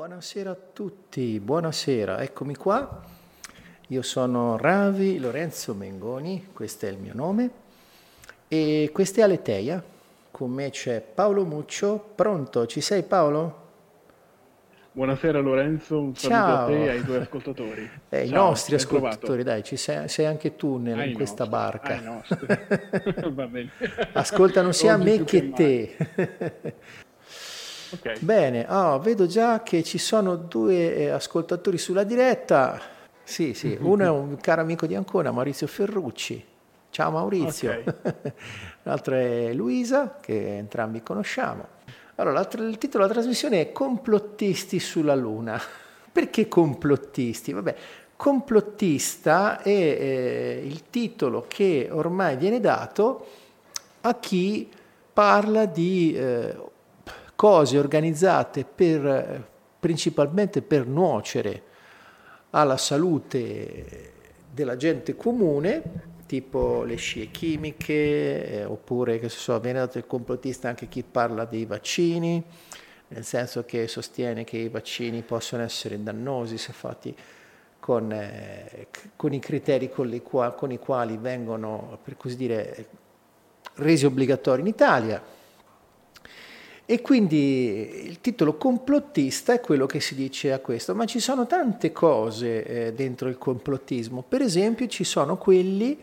Buonasera a tutti, buonasera, eccomi qua. Io sono Ravi Lorenzo Mengoni, questo è il mio nome, e questa è Aleteia. Con me c'è Paolo Muccio. Pronto? Ci sei Paolo? Buonasera Lorenzo, un saluto Ciao. a te e ai tuoi ascoltatori. Eh, I Ciao, nostri ben trovato. ascoltatori, dai, ci sei, sei anche tu nel- in questa nostri, barca. nostri. Va bene. Ascoltano sia Oggi me che te. Ok, Bene, oh, vedo già che ci sono due eh, ascoltatori sulla diretta. Sì, sì, uno è un caro amico di Ancona, Maurizio Ferrucci. Ciao Maurizio. L'altro è Luisa, che entrambi conosciamo. Allora, il titolo della trasmissione è Complottisti sulla Luna. Perché complottisti? Vabbè, complottista è eh, il titolo che ormai viene dato a chi parla di eh, cose organizzate per, principalmente per nuocere alla salute della gente comune, tipo le scie chimiche, eh, oppure che so, viene dato il complottista anche chi parla dei vaccini, nel senso che sostiene che i vaccini possono essere dannosi se fatti con, eh, con i criteri con, qua- con i quali vengono, per così dire, resi obbligatori in Italia. E quindi il titolo complottista è quello che si dice a questo, ma ci sono tante cose eh, dentro il complottismo. Per esempio ci sono quelli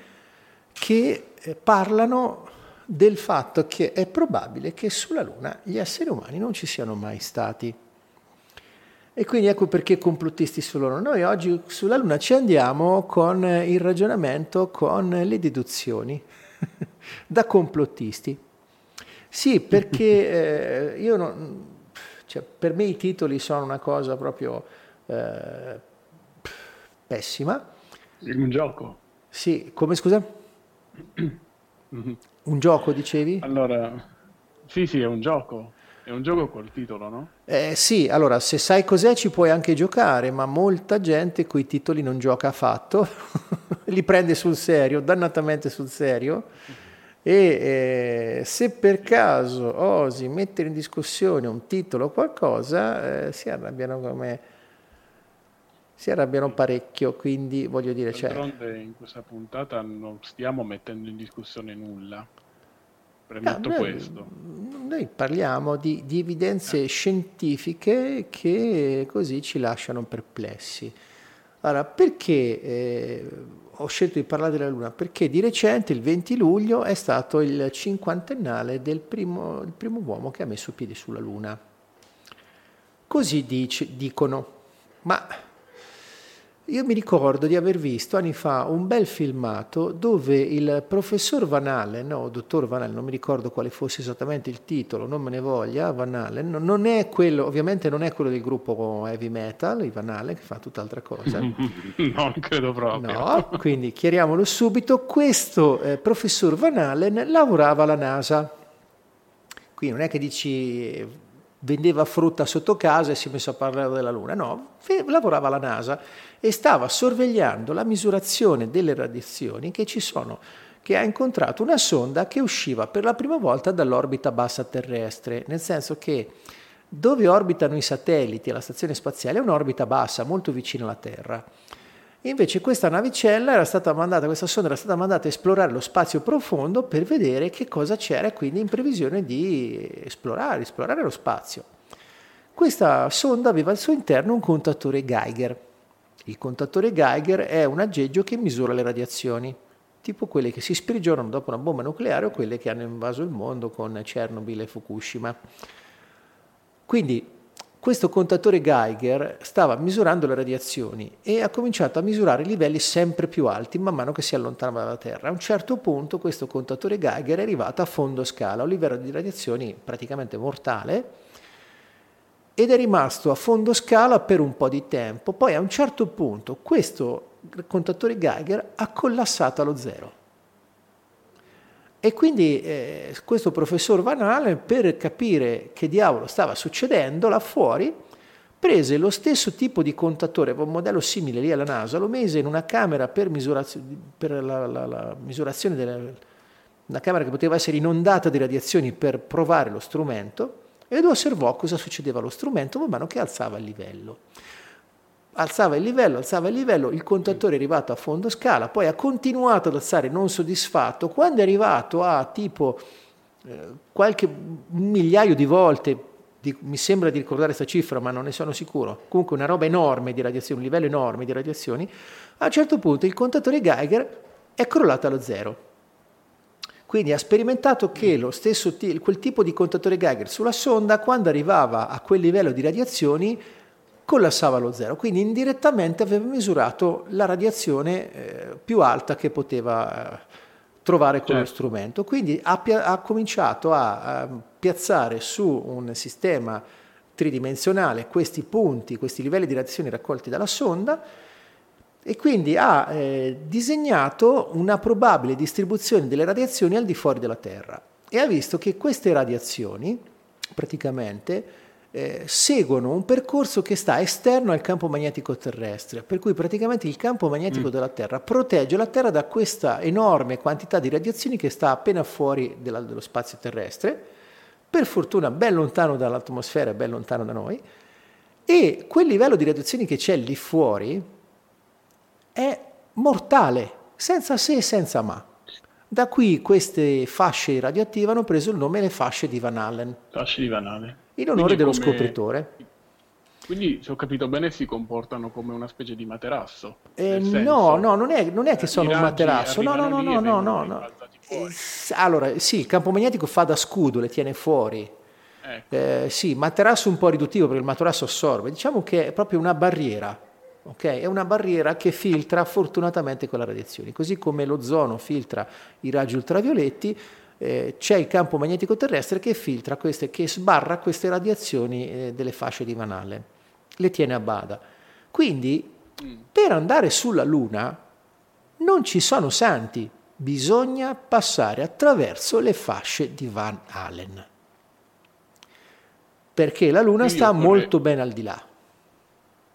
che eh, parlano del fatto che è probabile che sulla Luna gli esseri umani non ci siano mai stati. E quindi ecco perché complottisti sulla Luna. Noi oggi sulla Luna ci andiamo con il ragionamento, con le deduzioni, da complottisti. Sì, perché eh, io non, cioè, per me i titoli sono una cosa proprio eh, pessima. un gioco. Sì, come scusa? Un gioco dicevi? Allora, sì, sì, è un gioco. È un gioco col titolo, no? Eh, sì, allora se sai cos'è ci puoi anche giocare, ma molta gente coi titoli non gioca affatto, li prende sul serio, dannatamente sul serio. E eh, se per caso osi mettere in discussione un titolo o qualcosa, eh, si arrabbiano come si arrabbiano parecchio, quindi voglio dire, cioè, D'altronde in questa puntata non stiamo mettendo in discussione nulla. Ah, Premetto noi- questo. Noi parliamo di, di evidenze scientifiche che così ci lasciano perplessi. Allora, perché eh, ho scelto di parlare della Luna? Perché di recente, il 20 luglio, è stato il cinquantennale del primo, primo uomo che ha messo piedi sulla Luna. Così dice- dicono. Ma io mi ricordo di aver visto anni fa un bel filmato dove il professor Van Allen, o dottor Van Allen, non mi ricordo quale fosse esattamente il titolo, non me ne voglia, Van Allen, no- non è quello, ovviamente non è quello del gruppo heavy metal, i Van Allen, che fa tutt'altra cosa. non credo proprio. No, quindi chiariamolo subito, questo eh, professor Van Allen lavorava alla NASA. Qui non è che dici vendeva frutta sotto casa e si è messo a parlare della Luna, no, lavorava alla NASA e stava sorvegliando la misurazione delle radiazioni che ci sono, che ha incontrato una sonda che usciva per la prima volta dall'orbita bassa terrestre, nel senso che dove orbitano i satelliti e la stazione spaziale è un'orbita bassa, molto vicina alla Terra. Invece questa navicella era stata mandata, questa sonda era stata mandata a esplorare lo spazio profondo per vedere che cosa c'era quindi in previsione di esplorare, esplorare lo spazio. Questa sonda aveva al suo interno un contatore Geiger. Il contatore Geiger è un aggeggio che misura le radiazioni, tipo quelle che si sprigionano dopo una bomba nucleare o quelle che hanno invaso il mondo con Chernobyl e Fukushima. Quindi questo contatore Geiger stava misurando le radiazioni e ha cominciato a misurare livelli sempre più alti man mano che si allontanava dalla Terra. A un certo punto questo contatore Geiger è arrivato a fondo scala, a un livello di radiazioni praticamente mortale, ed è rimasto a fondo scala per un po' di tempo. Poi a un certo punto questo contatore Geiger ha collassato allo zero. E quindi eh, questo professor Van Allen, per capire che diavolo stava succedendo là fuori, prese lo stesso tipo di contatore, un modello simile lì alla NASA, lo mise in una camera per, misurazio- per la, la- la misurazione della una camera che poteva essere inondata di radiazioni per provare lo strumento, ed osservò cosa succedeva allo strumento man mano che alzava il livello. Alzava il livello, alzava il livello, il contatore è arrivato a fondo scala, poi ha continuato ad alzare non soddisfatto, quando è arrivato a tipo eh, qualche migliaio di volte, di, mi sembra di ricordare questa cifra ma non ne sono sicuro, comunque una roba enorme di radiazioni, un livello enorme di radiazioni, a un certo punto il contatore Geiger è crollato allo zero. Quindi ha sperimentato che stesso, quel tipo di contatore Geiger sulla sonda, quando arrivava a quel livello di radiazioni, collassava allo zero. Quindi indirettamente aveva misurato la radiazione eh, più alta che poteva eh, trovare con certo. lo strumento. Quindi ha, ha cominciato a, a piazzare su un sistema tridimensionale questi punti, questi livelli di radiazione raccolti dalla sonda e quindi ha eh, disegnato una probabile distribuzione delle radiazioni al di fuori della Terra e ha visto che queste radiazioni praticamente eh, seguono un percorso che sta esterno al campo magnetico terrestre, per cui praticamente il campo magnetico mm. della Terra protegge la Terra da questa enorme quantità di radiazioni che sta appena fuori della, dello spazio terrestre, per fortuna ben lontano dall'atmosfera ben lontano da noi, e quel livello di radiazioni che c'è lì fuori, è mortale, senza se e senza ma. Da qui queste fasce radioattive hanno preso il nome le fasce di Van Allen. Fasce di Van Allen. In onore dello come... scopritore. Quindi, se ho capito bene, si comportano come una specie di materasso. Eh, no, no, non è, non è che sono un materasso. No, no, no, no, no, no, no. Eh, allora, sì, il campo magnetico fa da scudo, le tiene fuori. Ecco. Eh, sì, materasso un po' riduttivo perché il materasso assorbe. Diciamo che è proprio una barriera Okay? È una barriera che filtra fortunatamente quella radiazione, così come l'ozono filtra i raggi ultravioletti, eh, c'è il campo magnetico terrestre che filtra queste, che sbarra queste radiazioni eh, delle fasce di Van Allen, le tiene a bada. Quindi mm. per andare sulla Luna non ci sono santi, bisogna passare attraverso le fasce di Van Allen. Perché la Luna sta molto ben al di là.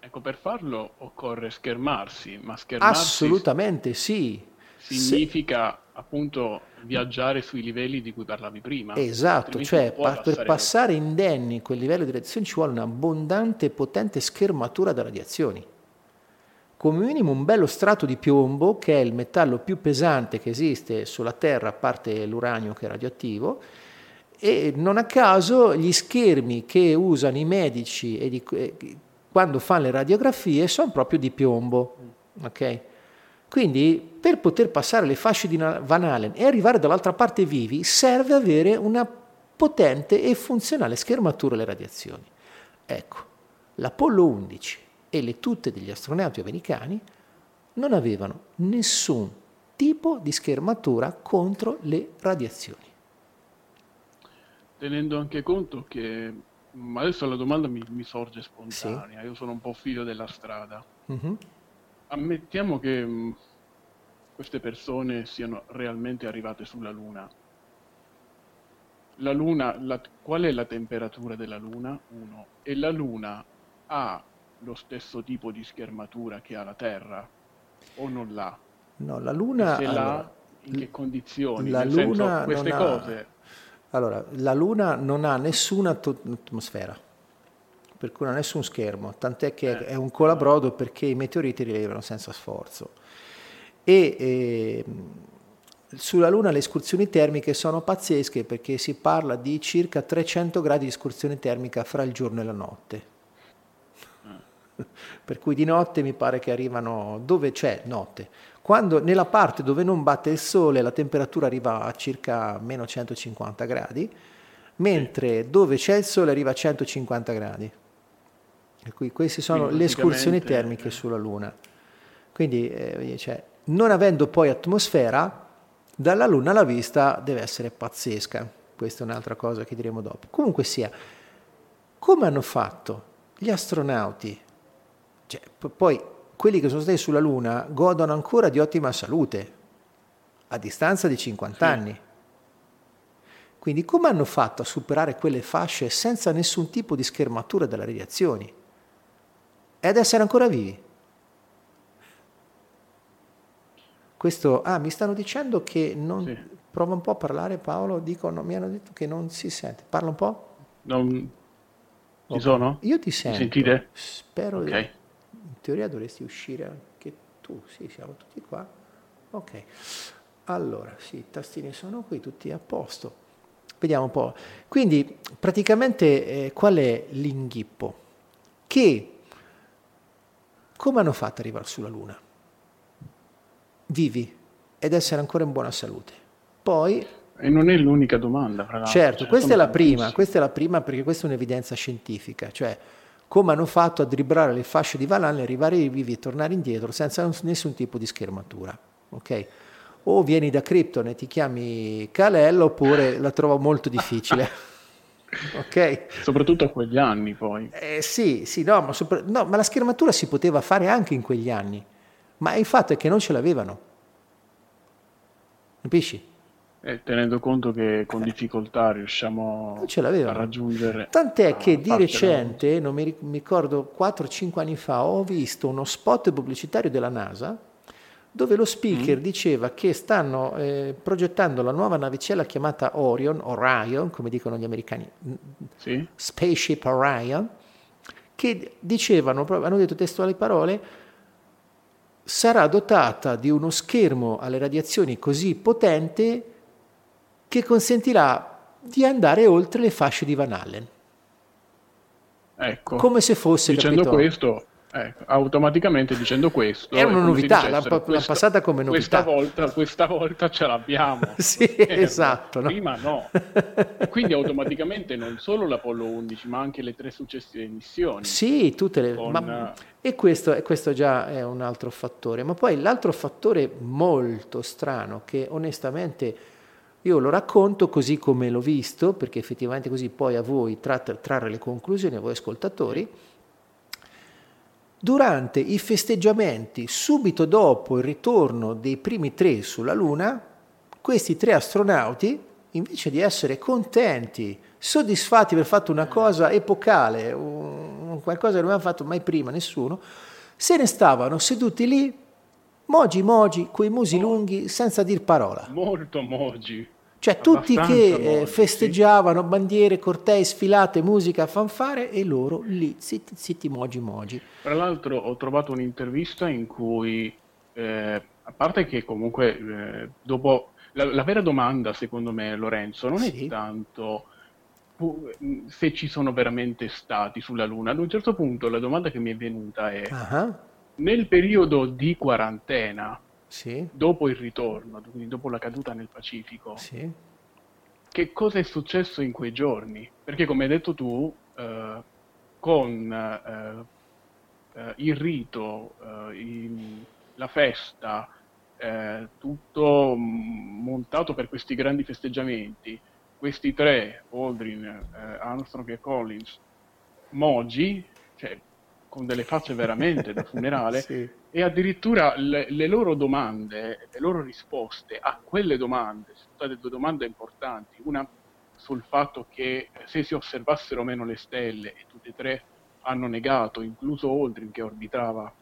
Ecco, per farlo occorre schermarsi, ma schermarsi... Assolutamente sì. Significa. Appunto viaggiare sui livelli di cui parlavi prima. Esatto, cioè pa- per passare indenni quel livello di radiazioni ci vuole un'abbondante e potente schermatura da radiazioni. Come minimo un bello strato di piombo, che è il metallo più pesante che esiste sulla Terra, a parte l'uranio che è radioattivo, e non a caso gli schermi che usano i medici di, quando fanno le radiografie sono proprio di piombo. Okay? Quindi per poter passare le fasce di Van Allen e arrivare dall'altra parte vivi serve avere una potente e funzionale schermatura alle radiazioni. Ecco, l'Apollo 11 e le tutte degli astronauti americani non avevano nessun tipo di schermatura contro le radiazioni. Tenendo anche conto che adesso la domanda mi, mi sorge spontanea, sì. io sono un po' figlio della strada. Mm-hmm. Ammettiamo che mh, mm, queste persone siano realmente arrivate sulla Luna. La Luna, la, qual è la temperatura della Luna? Uno. E la Luna ha lo stesso tipo di schermatura che ha la Terra? O non l'ha? No, la Luna... Se allora, l'ha, in che condizioni? La Nel Luna senso, queste cose allora, la Luna non ha nessuna atmosfera, per cui non ha nessun schermo, tant'è che eh. è un colabrodo perché i meteoriti rilevano senza sforzo. E eh, sulla Luna le escursioni termiche sono pazzesche perché si parla di circa 300 gradi di escursione termica fra il giorno e la notte. Eh. per cui di notte mi pare che arrivano dove c'è notte quando nella parte dove non batte il sole la temperatura arriva a circa meno 150 gradi, mentre dove c'è il sole arriva a 150 gradi. Queste sono Quindi, le escursioni termiche eh. sulla Luna. Quindi, eh, cioè, non avendo poi atmosfera, dalla Luna la vista deve essere pazzesca. Questa è un'altra cosa che diremo dopo. Comunque sia, come hanno fatto gli astronauti? Cioè, poi quelli che sono stati sulla Luna godono ancora di ottima salute, a distanza di 50 sì. anni. Quindi come hanno fatto a superare quelle fasce senza nessun tipo di schermatura delle radiazioni? E ad essere ancora vivi? Questo, ah, mi stanno dicendo che non... Sì. Prova un po' a parlare Paolo, dicono, mi hanno detto che non si sente. Parla un po'? Non... Ci okay. sono? Io ti sento. Mi sentite? Spero okay. di... In teoria dovresti uscire anche tu. Sì, siamo tutti qua. Ok. Allora, sì, i tastini sono qui, tutti a posto. Vediamo un po'. Quindi, praticamente, eh, qual è l'inghippo? Che come hanno fatto ad arrivare sulla Luna? Vivi ed essere ancora in buona salute. Poi e non è l'unica domanda, fra l'altro. Certo, cioè, questa è la prima, questa è la prima perché questa è un'evidenza scientifica, cioè come hanno fatto a dribbare le fasce di Valhalla, arrivare vivi e tornare indietro senza nessun tipo di schermatura. Ok? O vieni da Krypton e ti chiami Kalel oppure la trovo molto difficile. ok? Soprattutto a quegli anni poi. Eh, sì, sì, no ma, sopra... no, ma la schermatura si poteva fare anche in quegli anni, ma il fatto è che non ce l'avevano. Capisci? Eh, tenendo conto che con difficoltà riusciamo a raggiungere. Tant'è che di recente, non mi ricordo 4-5 anni fa, ho visto uno spot pubblicitario della NASA dove lo speaker mm. diceva che stanno eh, progettando la nuova navicella chiamata Orion, Orion, come dicono gli americani, sì. Spaceship Orion, che dicevano, hanno detto testuali parole, sarà dotata di uno schermo alle radiazioni così potente che consentirà di andare oltre le fasce di Van Allen. Ecco. Come se fosse dicendo capito? questo, ecco, automaticamente dicendo questo è una novità, l'ha, questa, passata come novità. Questa volta, questa volta ce l'abbiamo. sì, eh, esatto. No? Prima no. quindi automaticamente non solo l'Apollo 11, ma anche le tre successive missioni. Sì, tutte le... Con... Ma... E questo, questo già è un altro fattore. Ma poi l'altro fattore molto strano che onestamente io lo racconto così come l'ho visto, perché effettivamente così poi a voi tratt- trarre le conclusioni, a voi ascoltatori. Durante i festeggiamenti, subito dopo il ritorno dei primi tre sulla Luna, questi tre astronauti, invece di essere contenti, soddisfatti per aver fatto una cosa epocale, un, qualcosa che non aveva fatto mai prima nessuno, se ne stavano seduti lì Mogi Mogi, quei musi lunghi senza dir parola. Molto Mogi. Cioè tutti che eh, festeggiavano sì. bandiere, cortei, sfilate, musica, fanfare e loro lì, zitti, zitti, Mogi Mogi. Tra l'altro ho trovato un'intervista in cui, eh, a parte che comunque eh, dopo... La, la, vera domanda secondo me Lorenzo non sì. è tanto se ci sono veramente stati sulla Luna. Ad un certo punto la domanda che mi è venuta è... Uh-huh nel periodo di quarantena, sì. dopo il ritorno, quindi dopo la caduta nel Pacifico, sì. che cosa è successo in quei giorni? Perché come hai detto tu, eh, con eh, eh, il rito, eh, il, la festa, eh, tutto montato per questi grandi festeggiamenti, questi tre, Aldrin, eh, Armstrong e Collins, Mogi, cioè con delle facce veramente da funerale sì. E addirittura le, le, loro domande, le loro risposte a quelle domande, sono state due domande importanti, una sul fatto che se si osservassero meno le stelle e tutte e tre hanno negato, incluso Aldrin che orbitava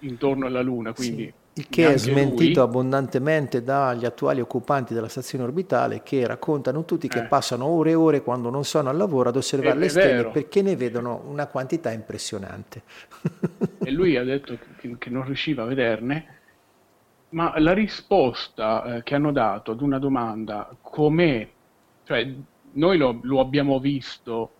intorno alla Luna, quindi sì. Il che è smentito lui... abbondantemente dagli attuali occupanti della stazione orbitale che raccontano tutti che eh. passano ore e ore quando non sono al lavoro ad osservare è, le stelle perché ne vedono una quantità impressionante. e lui ha detto che, che non riusciva a vederne, ma la risposta eh, che hanno dato ad una domanda com'è, cioè noi lo, lo abbiamo visto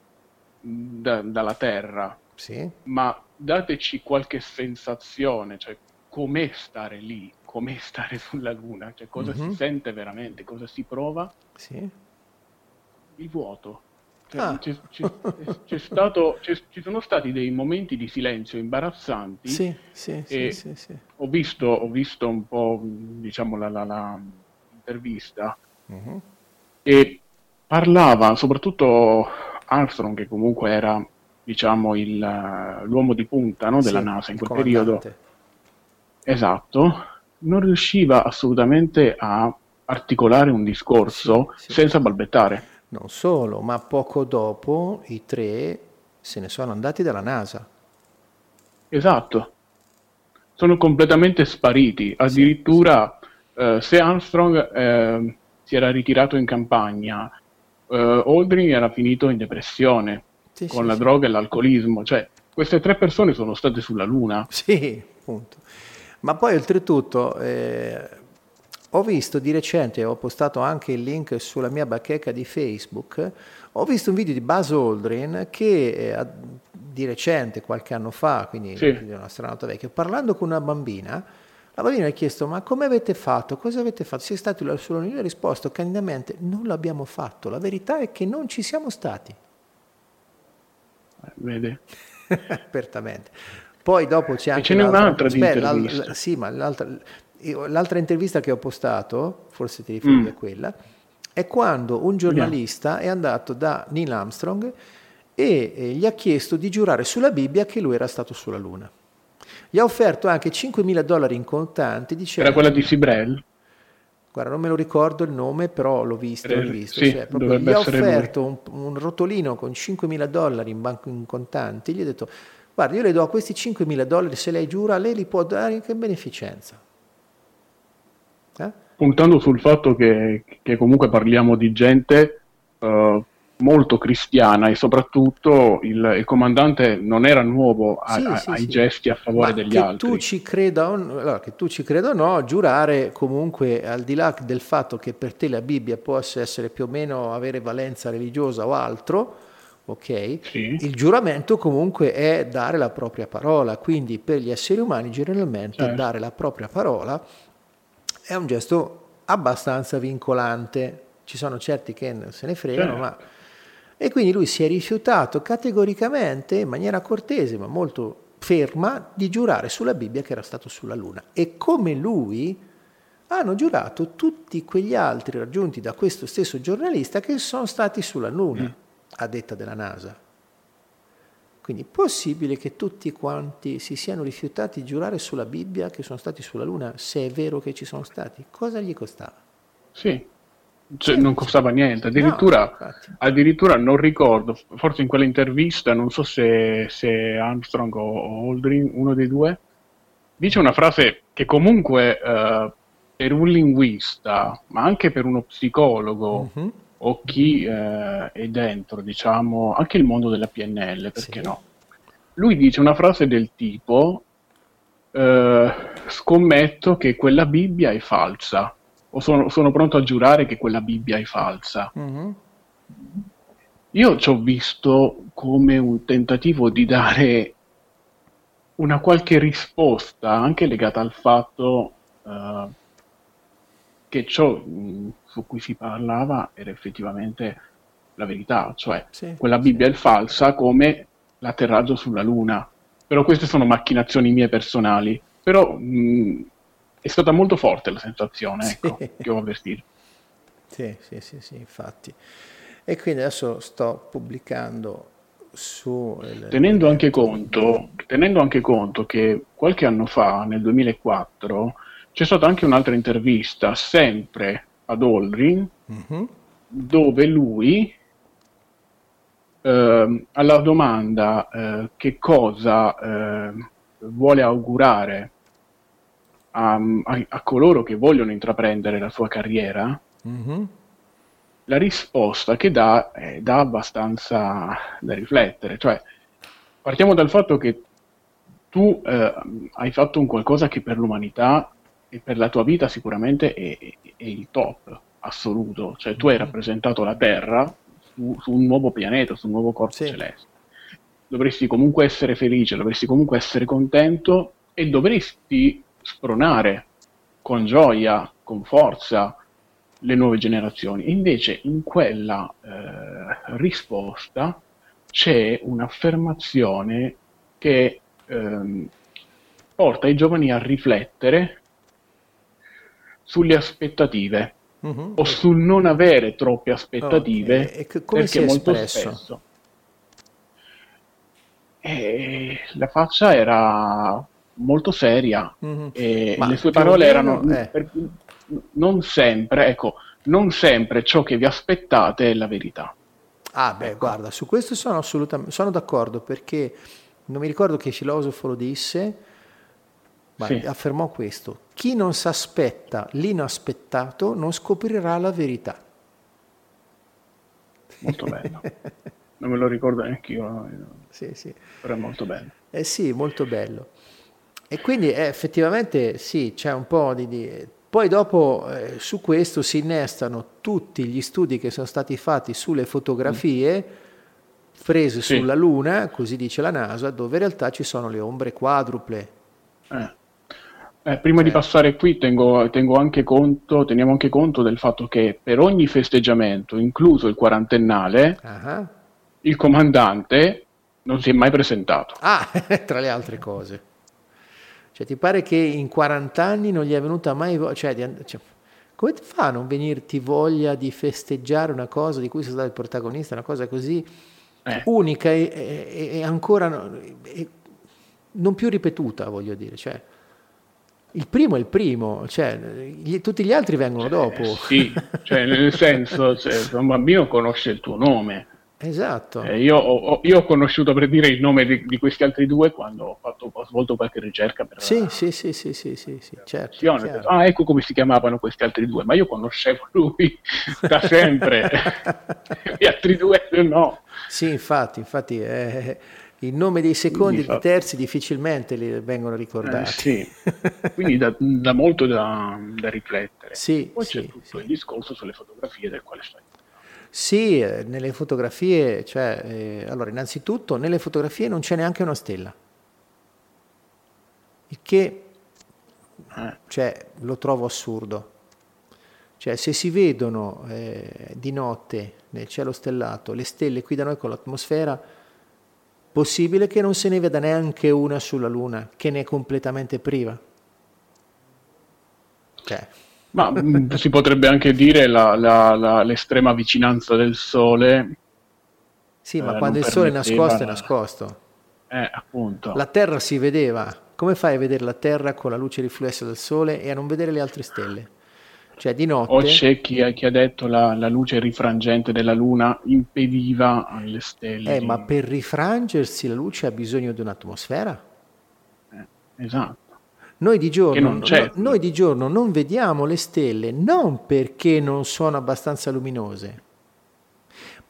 da, dalla Terra, sì. ma dateci qualche sensazione, cioè com'è stare lì, com'è stare sulla Luna, cioè cosa mm-hmm. si sente veramente, cosa si prova. Sì. Il vuoto. Cioè, ah. c'è, c'è, c'è stato, ci sono stati dei momenti di silenzio imbarazzanti. Sì, sì, sì, sì, sì. Ho, visto, ho, visto, un po' diciamo, la, la, la intervista mm-hmm. e parlava soprattutto Armstrong, che comunque era diciamo, il, l'uomo di punta no, della NASA in quel periodo Esatto, non riusciva assolutamente a articolare un discorso sì, sì. senza balbettare. Non solo, ma poco dopo i tre se ne sono andati dalla NASA. Esatto, sono completamente spariti. Addirittura sì, eh, se Armstrong eh, si era ritirato in campagna uh, Aldrin era finito in depressione con la droga e l'alcolismo, cioè queste tre persone sono state sulla Luna. Sì, appunto. Ma poi oltretutto eh, ho visto di recente, ho postato anche il link sulla mia bacheca di Facebook, ho visto un video di Buzz Aldrin che eh, di recente, qualche anno fa, quindi sì. un astronauta vecchio, parlando con una bambina, la bambina ha chiesto ma come avete fatto? Cosa avete fatto? Siete stati sulla Luna? Ha risposto candidamente non l'abbiamo fatto, la verità è che non ci siamo stati. Eh, vede? Apertamente. Poi dopo c'è anche... E ce n'è un'altra di intervista. Sì, ma l'altra, l'altra, intervista che ho postato, forse ti riferivi mm. a quella, è quando un giornalista è andato da Neil Armstrong e, gli ha chiesto di giurare sulla Bibbia che lui era stato sulla Luna. Gli ha offerto anche 5.000 dollari in contanti. Dicendo, era quella di Fibrel? Guarda, non me lo ricordo il nome, però l'ho visto. L'ho visto. Sì, cioè, gli ha offerto un, un, rotolino con 5.000 dollari in banco in contanti. Gli ha detto, guarda, io le do questi 5.000 dollari, se lei giura, lei li può dare anche in beneficenza. Eh? Puntando sul fatto che, che, comunque parliamo di gente uh, molto cristiana e soprattutto il, il, comandante non era nuovo a, sì, a, sì, ai sì. gesti a favore Ma degli che altri. Tu ci creda o no, allora, che tu ci creda o no, giurare comunque al di là del fatto che per te la Bibbia possa essere più o meno avere valenza religiosa o altro, ok? Il giuramento comunque è dare la propria parola, quindi per gli esseri umani generalmente certo. dare la propria parola è un gesto abbastanza vincolante. Ci sono certi che se ne fregano, certo. ma e quindi lui si è rifiutato categoricamente, in maniera cortese ma molto ferma, di giurare sulla Bibbia che era stato sulla Luna. E come lui hanno giurato tutti quegli altri raggiunti da questo stesso giornalista che sono stati sulla Luna, mm. A detta della NASA. Quindi è possibile che tutti quanti si siano rifiutati di giurare sulla Bibbia che sono stati sulla Luna, se è vero che ci sono stati? Cosa gli costava? Sì, cioè, non costava niente, addirittura, no, addirittura, non ricordo, forse in quell'intervista, non so se, se Armstrong o Aldrin, uno dei due, dice una frase che comunque uh, per un linguista, ma anche per uno psicologo uh-huh. O chi uh, è dentro, diciamo, anche il mondo della PNL, perché sì. no? Lui dice una frase del tipo, uh, scommetto che quella Bibbia è falsa o sono, sono, pronto a giurare che quella Bibbia è falsa. Mm-hmm. Io ci ho visto come un tentativo di dare una qualche risposta anche legata al fatto uh, che ciò mh, su cui si parlava era effettivamente la verità, cioè sì, quella Bibbia sì. è falsa come l'atterraggio sulla Luna. Però queste sono macchinazioni mie personali. Però mh, è stata molto forte la sensazione sì. ecco, che ho avvertito. Sì, sì, sì, sì, infatti. E quindi adesso sto pubblicando su... Il... Tenendo, anche conto, tenendo anche conto che qualche anno fa, nel 2004, c'è stata anche un'altra intervista, sempre ad Olrin, mm-hmm. dove lui, eh, alla domanda eh, che cosa eh, vuole augurare a, a, a coloro che vogliono intraprendere la sua carriera, mm-hmm. la risposta che dà eh, dà abbastanza da riflettere. Cioè, partiamo dal fatto che tu eh, hai fatto un qualcosa che per l'umanità e per la tua vita sicuramente è, è, è il top assoluto. Cioè, tu hai mm-hmm. rappresentato la Terra su, su, un nuovo pianeta, su un nuovo corpo sì. celeste. Dovresti comunque essere felice, dovresti comunque essere contento e dovresti spronare con gioia, con forza le nuove generazioni. Invece in quella eh, risposta c'è un'affermazione che ehm, porta i giovani a riflettere sulle aspettative uh-huh. o sul non avere troppe aspettative oh, e, e perché molto espresso? spesso e la faccia era molto seria mm-hmm. e Ma le sue parole erano eh. per, non sempre, ecco, non sempre ciò che vi aspettate è la verità. Ah, beh, ecco. guarda, su questo sono assolutamente sono d'accordo perché non mi ricordo che filosofo lo disse, ma sì. affermò questo: chi non si aspetta l'inaspettato non scoprirà la verità. molto bello. non me lo ricordo neanche io, sì, sì. però è molto bello. Eh sì, molto bello. E quindi eh, effettivamente sì, c'è un po' di... di... Poi dopo eh, su questo si innestano tutti gli studi che sono stati fatti sulle fotografie mm. prese sì. sulla Luna, così dice la NASA, dove in realtà ci sono le ombre quadruple. Eh. Eh, prima di eh. passare qui tengo, tengo anche conto, teniamo anche conto del fatto che per ogni festeggiamento, incluso il quarantennale, uh-huh. il comandante non si è mai presentato. Ah, tra le altre cose. Cioè, ti pare che in 40 anni non gli è venuta mai voglia... Cioè, cioè, come fa a non venirti voglia di festeggiare una cosa di cui sei stato il protagonista, una cosa così eh. unica e, e, e ancora e, non più ripetuta, voglio dire. Cioè, il primo è il primo, cioè, gli, tutti gli altri vengono eh, dopo. Sì, cioè, nel senso, cioè, un bambino conosce il tuo nome. Esatto. Eh, io, ho, io, ho, conosciuto per dire il nome di, di, questi altri due quando ho, fatto, ho svolto qualche ricerca. Per sì, la, sì, sì, sì, sì, sì, sì certo, Ah, ecco come si chiamavano questi altri due, ma io conoscevo lui da sempre, gli altri due no. Sì, infatti, infatti eh, il nome dei secondi e dei terzi difficilmente li vengono ricordati. Eh, sì. Quindi da, da molto da, da, riflettere. Sì, Poi sì, c'è tutto sì. il discorso sulle fotografie del quale stai sì, eh, nelle fotografie, cioè, eh, allora innanzitutto nelle fotografie non c'è neanche una stella, il che eh. cioè, lo trovo assurdo. Cioè, se si vedono eh, di notte nel cielo stellato le stelle qui da noi con l'atmosfera, possibile che non se ne veda neanche una sulla Luna, che ne è completamente priva. Cioè. Ma mm, si potrebbe anche dire la, la, la, l'estrema vicinanza del Sole. Sì, ma eh, quando il Sole è nascosto è nascosto. Eh, appunto. La Terra si vedeva. Come fai a vedere la Terra con la luce riflessa del Sole e a non vedere le altre stelle? Cioè di notte... O c'è chi ha, chi ha detto la, la luce rifrangente della Luna impediva alle stelle. Eh, di... ma per rifrangersi la luce ha bisogno di un'atmosfera? Eh, esatto. Noi di, giorno, no, noi di giorno non vediamo le stelle non perché non sono abbastanza luminose,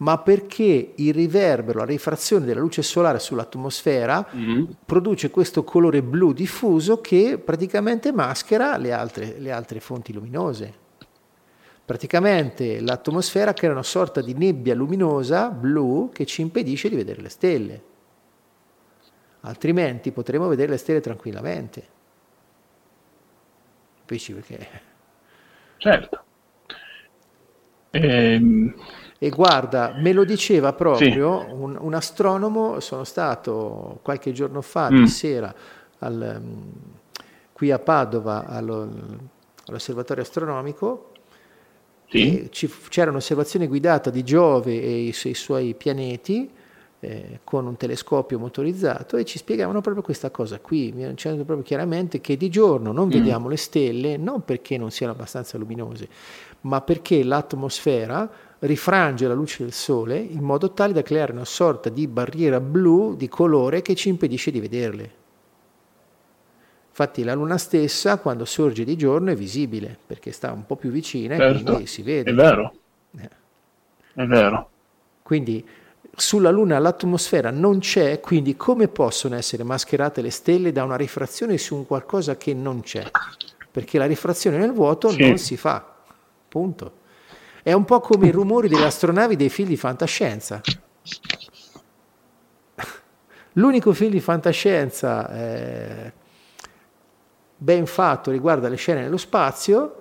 ma perché il riverbero, la rifrazione della luce solare sull'atmosfera mm-hmm. produce questo colore blu diffuso che praticamente maschera le altre, le altre fonti luminose. Praticamente l'atmosfera crea una sorta di nebbia luminosa blu che ci impedisce di vedere le stelle. Altrimenti potremo vedere le stelle tranquillamente capisci perché? Certo. Ehm... E guarda, me lo diceva proprio sì. un, un, astronomo, sono stato qualche giorno fa mm. di sera al, qui a Padova allo, all'osservatorio astronomico sì. ci, c'era un'osservazione guidata di Giove e i, i suoi pianeti eh, con un telescopio motorizzato e ci spiegavano proprio questa cosa qui, mi hanno dicendo proprio chiaramente che di giorno non mm. vediamo le stelle non perché non siano abbastanza luminose, ma perché l'atmosfera rifrange la luce del sole in modo tale da creare una sorta di barriera blu di colore che ci impedisce di vederle. Infatti la luna stessa quando sorge di giorno è visibile perché sta un po' più vicina certo. e quindi si vede. È vero. Eh. È vero. Quindi sulla Luna l'atmosfera non c'è, quindi come possono essere mascherate le stelle da una rifrazione su un qualcosa che non c'è? Perché la rifrazione nel vuoto sì. non si fa. Punto. È un po' come i rumori delle astronavi dei film di fantascienza. L'unico film di fantascienza eh, ben fatto riguarda le scene nello spazio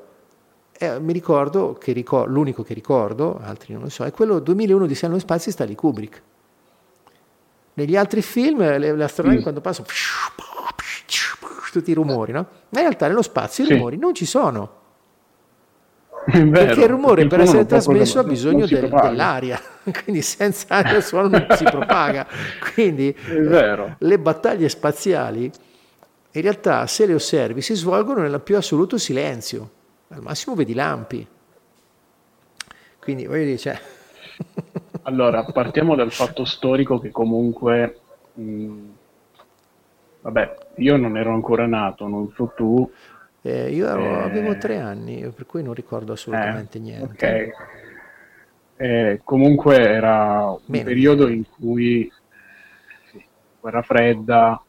eh, mi ricordo, che ricor- l'unico che ricordo, altri non lo so, è quello 2001 di nello spazio Stanley Kubrick. Negli altri film le, le astronavi mm. quando passano tutti i rumori, no? Ma in realtà nello spazio sì. i rumori non ci sono. Vero, perché il rumore per essere trasmesso ha bisogno del, dell'aria, quindi senza aria il suono non si propaga. Quindi eh, le battaglie spaziali in realtà se le osservi si svolgono nel più assoluto silenzio al massimo vedi lampi. Quindi voglio dire, cioè... allora, partiamo dal fatto storico che comunque... Mh, vabbè, io non ero ancora nato, non so tu. Eh, io ero, eh... avevo tre anni, per cui non ricordo assolutamente eh, niente. Ok. eh, comunque era un Meno. periodo in cui sì, guerra fredda,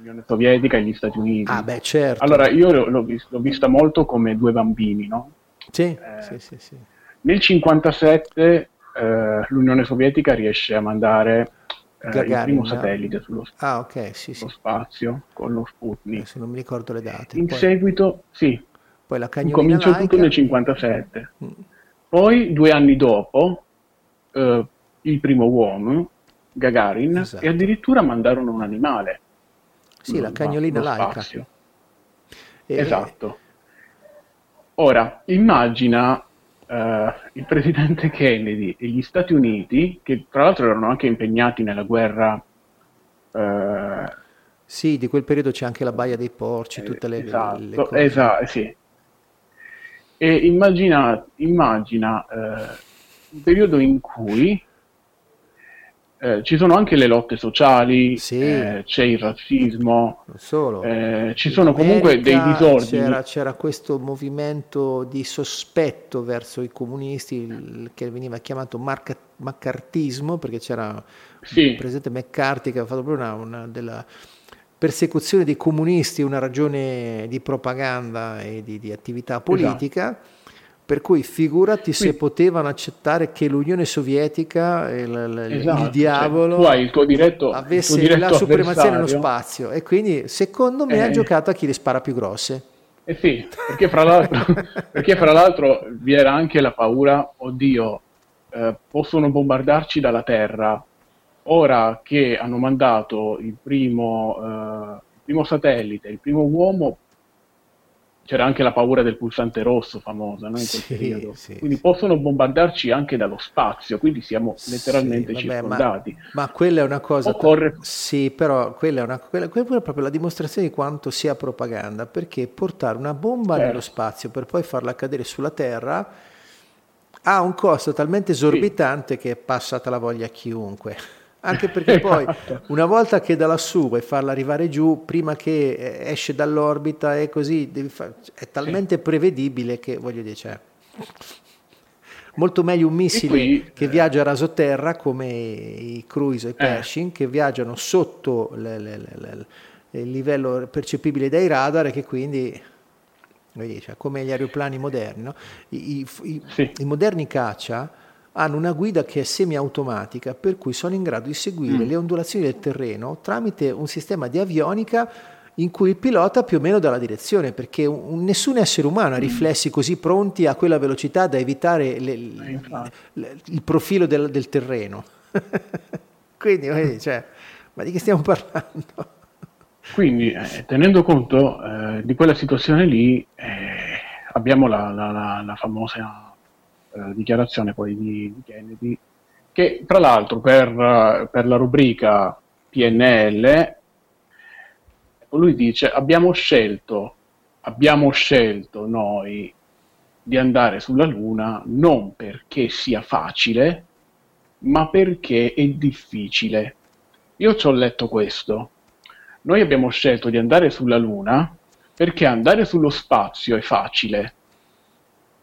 l'Unione Sovietica e gli Stati Uniti. Ah, beh, certo. Allora, io l'ho, l'ho, l'ho vista molto come due bambini, no? Sì, eh, sì, sì, sì. Nel 1957 eh, l'Unione Sovietica riesce a mandare eh, Gagarin, il primo satellite sullo, ah, okay, sì, sì. spazio con lo Sputnik. Se non mi ricordo le date. In Poi... seguito, sì. Poi la Cominciò tutto nel 1957. Mm. Poi, due anni dopo, eh, il primo uomo, Gagarin, esatto. e addirittura mandarono un animale. Sì, la cagnolina laica. Spazio. E... Esatto. Ora, immagina Uh, il presidente Kennedy e gli Stati Uniti, che tra l'altro erano anche impegnati nella guerra. Uh, sì, di quel periodo c'è anche la Baia dei Porci, tutte le, esatto, le cose. Esatto, sì. E immagina, immagina uh, un periodo in cui eh, ci sono anche le lotte sociali, sì. eh, c'è il razzismo, eh, ci sono comunque dei disordini. C'era, c'era, questo movimento di sospetto verso i comunisti che veniva chiamato marca, maccartismo, perché c'era sì. il presidente McCarthy che aveva fatto proprio una, una della persecuzione dei comunisti una ragione di propaganda e di, di attività politica. Esatto per cui figurati se potevano accettare che l'Unione Sovietica, il, esatto, il cioè, diavolo, cioè, il diretto, avesse diretto la supremazia nello spazio. E quindi secondo me eh, ha giocato a chi le spara più grosse. Eh sì, perché fra l'altro, perché fra l'altro vi era anche la paura, oddio, eh, possono bombardarci dalla terra. Ora che hanno mandato il primo, eh, il primo satellite, il primo uomo, c'era anche la paura del pulsante rosso famosa no, in quel sì, periodo. Sì, quindi sì. possono bombardarci anche dallo spazio, quindi siamo letteralmente vabbè, circondati. Ma, ma, quella è una cosa... Occorre... Sì, però quella è, una, quella, quella è, proprio la dimostrazione di quanto sia propaganda, perché portare una bomba certo. nello spazio per poi farla cadere sulla Terra ha un costo talmente esorbitante che è passata la voglia a chiunque. Anche perché poi esatto. una volta che da lassù vuoi farla arrivare giù, prima che eh, esce dall'orbita e così, far... è talmente prevedibile che voglio dire, cioè, molto meglio un missile qui, che eh... viaggia a rasoterra come i cruise e i eh. Pershing eh. che viaggiano sotto le, le, le, il livello percepibile dai radar e che quindi cioè, come gli aeroplani moderni. No? I, i, sì. I moderni caccia hanno una guida che è semiautomatica, per cui sono in grado di seguire mm. le ondulazioni del terreno tramite un sistema di avionica in cui il pilota più o meno dà la direzione, perché un, nessun essere umano ha mm. riflessi così pronti a quella velocità da evitare le, le, le, il profilo del, del terreno. Quindi, cioè, ma di che stiamo parlando? Quindi, eh, tenendo conto eh, di quella situazione lì, eh, abbiamo la, la, la, la famosa eh, dichiarazione poi di, di, Kennedy, che tra l'altro per, per la rubrica PNL lui dice abbiamo scelto, abbiamo scelto noi di andare sulla Luna non perché sia facile, ma perché è difficile. Io ci ho letto questo. Noi abbiamo scelto di andare sulla Luna perché andare sullo spazio è facile,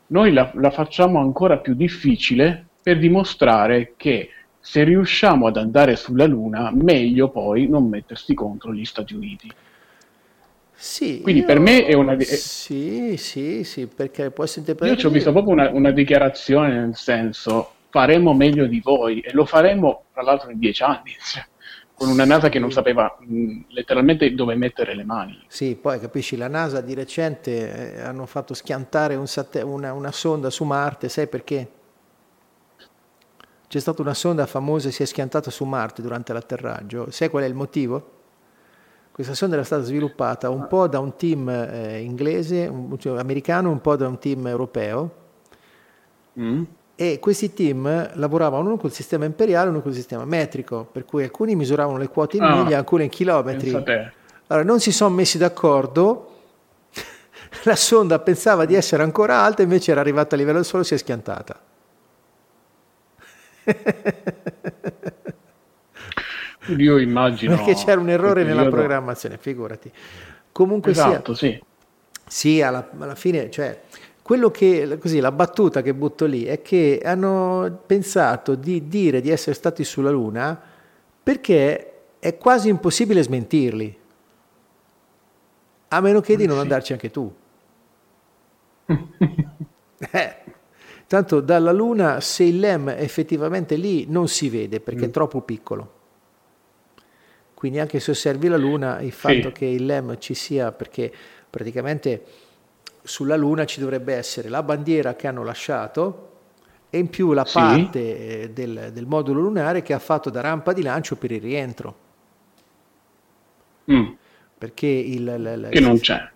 noi la, la facciamo ancora più difficile per dimostrare che se riusciamo ad andare sulla Luna, meglio poi non mettersi contro gli Stati Uniti. Sì, Quindi io... per me è una... Sì, sì, sì, perché può essere Io ci ho visto proprio una, una, dichiarazione nel senso faremo meglio di voi e lo faremo tra l'altro in dieci anni. Cioè con una NASA che non sapeva mh, letteralmente dove mettere le mani. Sì, poi capisci, la NASA di recente eh, hanno fatto schiantare un sat- una, una, sonda su Marte, sai perché? C'è stata una sonda famosa che si è schiantata su Marte durante l'atterraggio, sai qual è il motivo? Questa sonda era stata sviluppata un po' da un team eh, inglese, un, cioè, americano, un po' da un team europeo. Mm e questi team lavoravano uno col sistema imperiale uno col sistema metrico, per cui alcuni misuravano le quote in ah, miglia, alcune in chilometri. Allora non si sono messi d'accordo, la sonda pensava di essere ancora alta, invece era arrivata a livello del suolo e si è schiantata. Io immagino... Perché c'era un errore nella periodo... programmazione, figurati. Comunque esatto, sia... Sì, sì alla, alla fine, cioè quello che, così, la battuta che butto lì è che hanno pensato di dire di essere stati sulla Luna perché è quasi impossibile smentirli, a meno che di non andarci anche tu. eh, tanto dalla Luna, se il LEM è effettivamente lì, non si vede perché mm. è troppo piccolo. Quindi anche se osservi la Luna, il fatto sì. che il LEM ci sia, perché praticamente sulla Luna ci dovrebbe essere la bandiera che hanno lasciato e in più la sì. parte eh, del, del, modulo lunare che ha fatto da rampa di lancio per il rientro. Mm. Perché il, il, il, che non c'è.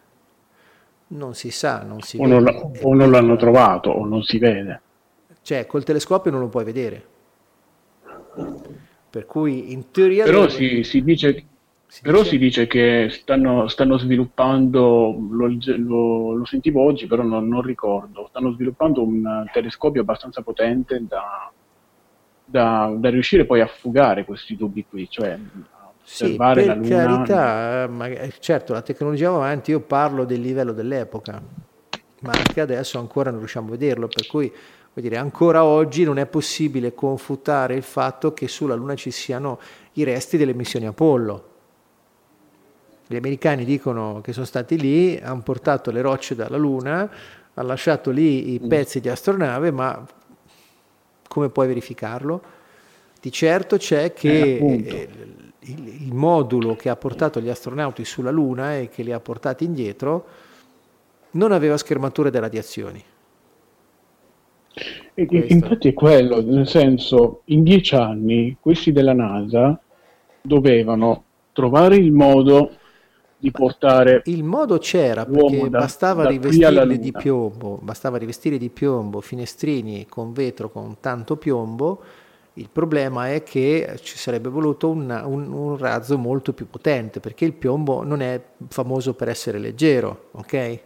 Non si sa, non si o vede. Non o non l'hanno trovato o non si vede. Cioè, col telescopio non lo puoi vedere. Per cui in teoria... Però deve... si, si dice si però dice... si dice che stanno, stanno sviluppando, lo, lo, lo, sentivo oggi, però non, non, ricordo, stanno sviluppando un telescopio abbastanza potente da, da, da riuscire poi a fugare questi dubbi qui, cioè osservare sì, la Luna. carità, ma, certo la tecnologia va avanti, io parlo del livello dell'epoca, ma anche adesso ancora non riusciamo a vederlo, per cui vuol dire, ancora oggi non è possibile confutare il fatto che sulla Luna ci siano i resti delle missioni Apollo gli americani dicono che sono stati lì, hanno portato le rocce dalla Luna, hanno lasciato lì i mm. pezzi di astronave, ma come puoi verificarlo? Di certo c'è che eh, il, il, modulo che ha portato gli astronauti sulla Luna e che li ha portati indietro non aveva schermature da radiazioni. Infatti è quello, nel senso, in dieci anni questi della NASA dovevano trovare il modo di portare il modo c'era perché da, bastava da rivestirli di piombo bastava rivestire di piombo finestrini con vetro con tanto piombo. Il problema è che ci sarebbe voluto una, un, un, razzo molto più potente perché il piombo non è famoso per essere leggero ok?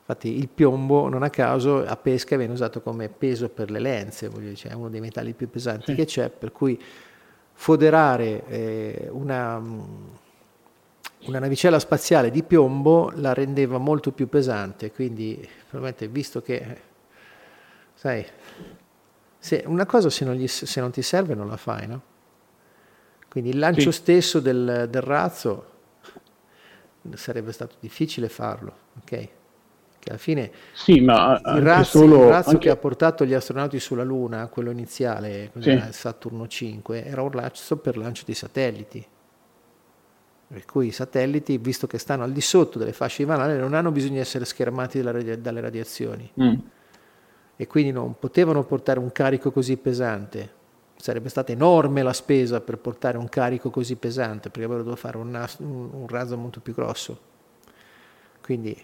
Infatti il piombo non a caso a pesca viene usato come peso per le lenze dire, cioè è uno dei metalli più pesanti sì. che c'è per cui foderare eh, una una navicella spaziale di piombo la rendeva molto più pesante, quindi probabilmente visto che, sai, se una cosa se non, gli, se non, ti serve non la fai, no? Quindi il lancio sì. stesso del, del, razzo sarebbe stato difficile farlo, ok? Che alla fine sì, ma il razzo, solo, il razzo anche... che ha portato gli astronauti sulla Luna, quello iniziale, sì. Saturno 5, era un razzo per lancio di satelliti per cui i satelliti, visto che stanno al di sotto delle fasce di Van non hanno bisogno di essere schermati dalle radiazioni mm. e quindi non potevano portare un carico così pesante. Sarebbe stata enorme la spesa per portare un carico così pesante, perché avrebbero dovuto fare un, un, un razzo molto più grosso. Quindi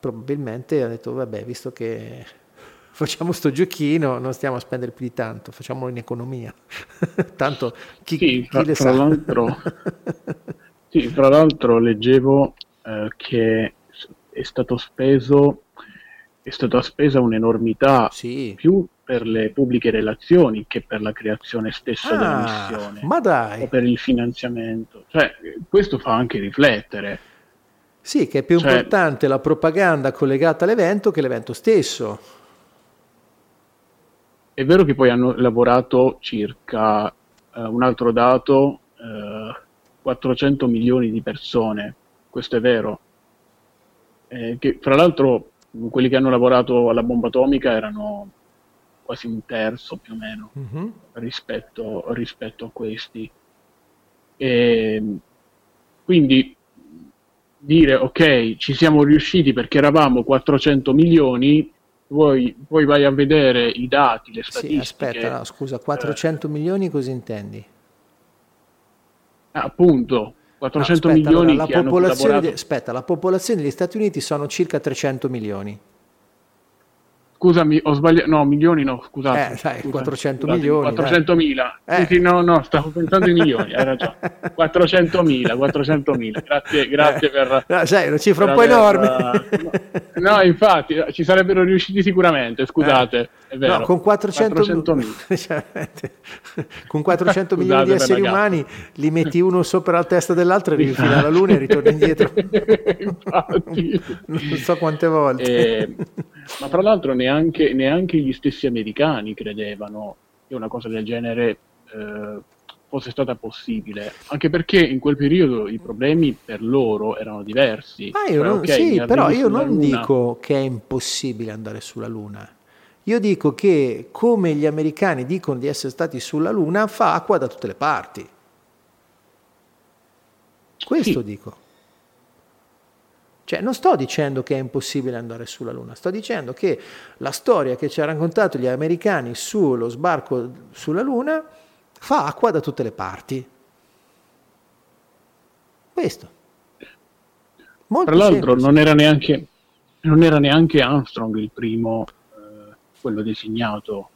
probabilmente ha detto, vabbè, visto che facciamo sto giochino, non stiamo a spendere più di tanto, facciamolo in economia. Tanto chi, sì, chi tra, le tra sa. Sì, tra l'altro leggevo eh, che è stato speso è stata spesa un'enormità sì. più per le pubbliche relazioni che per la creazione stessa ah, della missione ma dai. o per il finanziamento. Cioè, questo fa anche riflettere. Sì, che è più cioè, importante la propaganda collegata all'evento che l'evento stesso. È vero che poi hanno lavorato circa eh, un altro dato eh, 400 milioni di persone, questo è vero. Eh, che, fra l'altro quelli che hanno lavorato alla bomba atomica erano quasi un terzo più o meno mm-hmm. rispetto, rispetto, a questi. E, quindi dire ok, ci siamo riusciti perché eravamo 400 milioni, poi, poi vai a vedere i dati, le statistiche. Sì, aspetta, no, scusa, 400 eh, milioni cosa intendi? Appunto 400 no, aspetta, milioni allora, la popolazione di, aspetta, la popolazione degli Stati Uniti sono circa 300 milioni. Scusami, ho sbagliato. No, milioni no, scusate. Eh, sai, scusate, 400 scusate, milioni. 400 mila. Eh. Sì, sì, no, no, stavo pensando ai milioni, hai ragione. 400 mila, 400 mila. Grazie, grazie Eh. per... No, sai, una cifra un po' aver- enorme. No, infatti, ci sarebbero riusciti sicuramente, scusate, è vero. No, con 400, 400.000. Cioè, con 400 Scusate milioni di esseri umani li metti uno sopra la testa dell'altro, arrivi fino alla Luna e ritorni indietro. Non so quante volte. Eh, ma tra l'altro neanche, neanche gli stessi americani credevano che una cosa del genere eh, fosse stata possibile, anche perché in quel periodo i problemi per loro erano diversi. Ah, io Cioè, non- ok, sì, però io non Luna- dico che è impossibile andare sulla Luna. Io dico che, come gli americani dicono di essere stati sulla Luna, fa acqua da tutte le parti. Questo Sì. dico. Cioè, non sto dicendo che è impossibile andare sulla Luna, sto dicendo che la storia che ci hanno raccontato gli americani sullo sbarco sulla Luna fa acqua da tutte le parti. Questo. Molto Tra l'altro non era neanche, non era neanche Armstrong il primo, quello designato,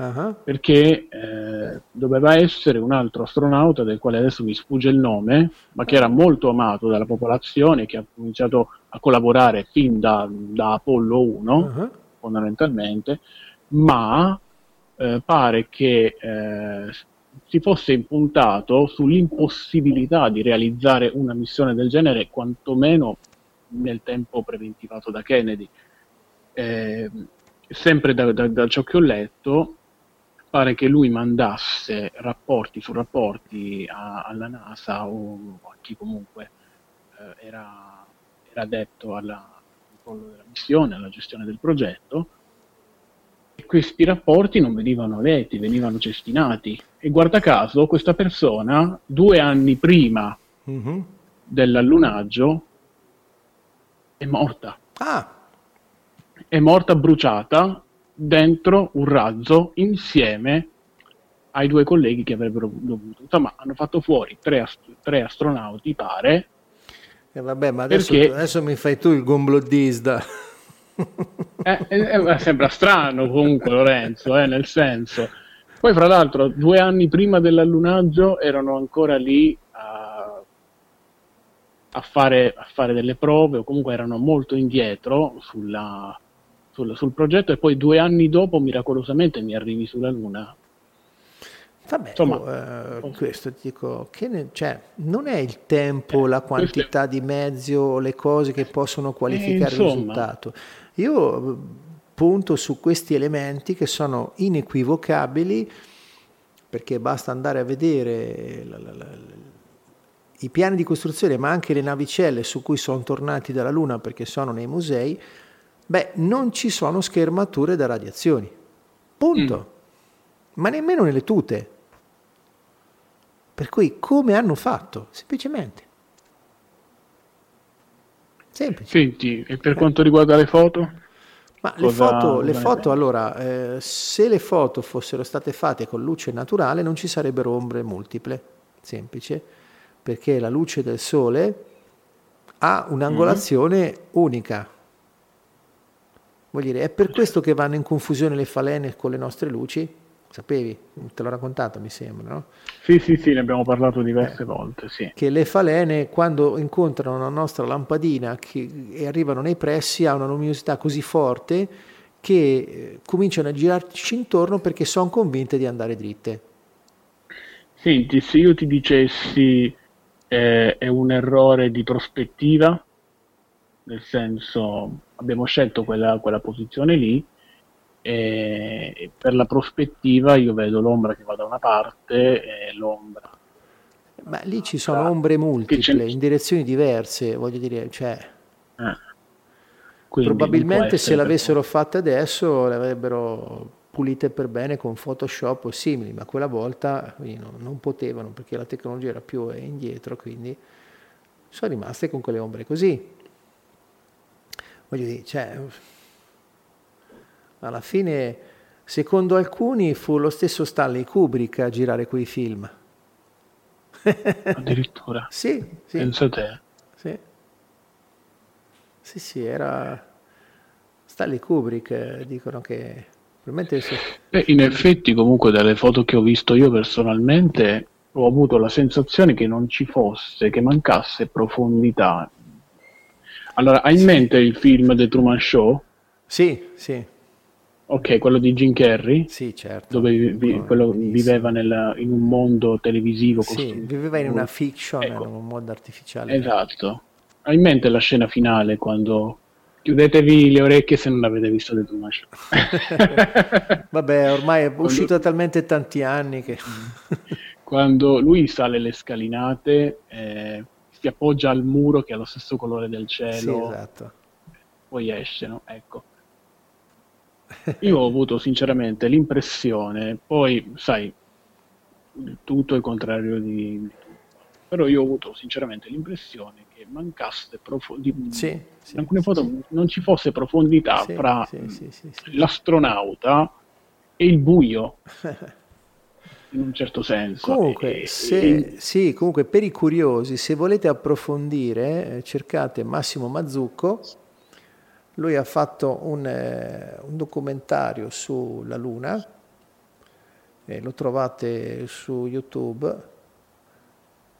Ah, perché eh, doveva essere un altro astronauta del quale adesso mi sfugge il nome, ma che era molto amato dalla popolazione, che ha cominciato a collaborare fin da, da Apollo 1, ah. fondamentalmente, ma eh, pare che eh, si fosse impuntato sull'impossibilità di realizzare una missione del genere, quantomeno nel tempo preventivato da Kennedy. Eh, sempre da, da- da ciò che ho letto, pare che lui mandasse rapporti su rapporti a- alla NASA o a chi comunque eh, era, era addetto alla- al controllo della missione, alla gestione del progetto, e questi rapporti non venivano letti, venivano cestinati. E guarda caso, questa persona, due anni prima Mhm. dell'allunaggio, è morta. Ah, È morta bruciata dentro un razzo insieme ai due colleghi che avrebbero dovuto. Insomma, hanno fatto fuori tre, ast- tre astronauti, pare. e vabbè, ma adesso, Perché- adesso mi fai tu il gomblodisda. Eh, eh, eh, sembra strano comunque Lorenzo, eh, nel senso. Poi, fra l'altro, due anni prima dell'allunaggio erano ancora lì a, a fare, a fare delle prove, o comunque erano molto indietro sulla- sul, sul progetto, e poi due anni dopo, miracolosamente, mi arrivi sulla Luna. Vabbè, Insomma, eh, questo ti dico, che ne- cioè, non è il tempo, la quantità di mezzi o le cose che possono qualificare il insomma. risultato. Io eh, punto su questi elementi che sono inequivocabili perché basta andare a vedere la- la- la- i piani di costruzione, ma anche le navicelle su cui sono tornati dalla Luna perché sono nei musei, beh, non ci sono schermature da radiazioni. Punto. Ma nemmeno nelle tute. Per cui come hanno fatto? Semplicemente. Semplice. Senti, e per quanto riguarda le foto? Ma le foto, le foto allora, eh, se le foto fossero state fatte con luce naturale non ci sarebbero ombre multiple, semplice, perché la luce del sole ha un'angolazione unica. Voglio dire, è per questo che vanno in confusione le falene con le nostre luci? Sapevi? Te l'ho raccontato, mi sembra, no? Sì, sì, sì, ne abbiamo parlato Eh. diverse volte, sì. che le falene quando incontrano la nostra lampadina che- e arrivano nei pressi hanno una luminosità così forte che eh, cominciano a girarci intorno perché sono convinte di andare dritte. Senti, se io ti dicessi eh, è un errore di prospettiva, nel senso abbiamo scelto quella, quella posizione lì e per la prospettiva io vedo l'ombra che va da una parte e l'ombra. Ma lì ci sono ombre ce multiple in direzioni diverse, voglio dire, cioè, può probabilmente se l'avessero fatte adesso le avrebbero pulite per bene con Photoshop o simili, ma quella volta non, non potevano perché la tecnologia era più indietro, quindi sono rimaste con quelle ombre così. Voglio dire, cioè, alla fine, secondo alcuni, fu lo stesso Stanley Kubrick a girare quei film. addirittura. Sì, sì, Pensa te. sì. Sì, sì, era Stanley Kubrick dicono che probabilmente... Se... Beh, in effetti comunque dalle foto che ho visto io personalmente ho avuto la sensazione che non ci fosse, che mancasse profondità. Allora, hai in mente il film The Truman Show? Sì, sì. Ok, quello di Jim Carrey? Sì, certo. Dove vi, no, quello viveva nel, in un mondo televisivo. Sì, viveva in una fiction, ecco. in un mondo artificiale. Esatto. Hai in mente la scena finale quando chiudetevi le orecchie se non avete visto The Truman Show. Vabbè, ormai è uscito quando... talmente tanti anni che... quando lui sale le scalinate, eh, si appoggia al muro che ha lo stesso colore del cielo. Sì, esatto. Poi esce, no? Ecco io ho avuto sinceramente l'impressione, poi sai, tutto il contrario di... però io ho avuto sinceramente l'impressione che mancasse profondità, sì, sì, in alcune foto sì. non ci fosse profondità fra l'astronauta e il buio. in un certo senso. Comunque, se, e... sì, comunque, per i curiosi, se volete approfondire, eh, cercate Massimo Mazzucco lui ha fatto un, eh, un documentario sulla Luna, lo trovate su YouTube,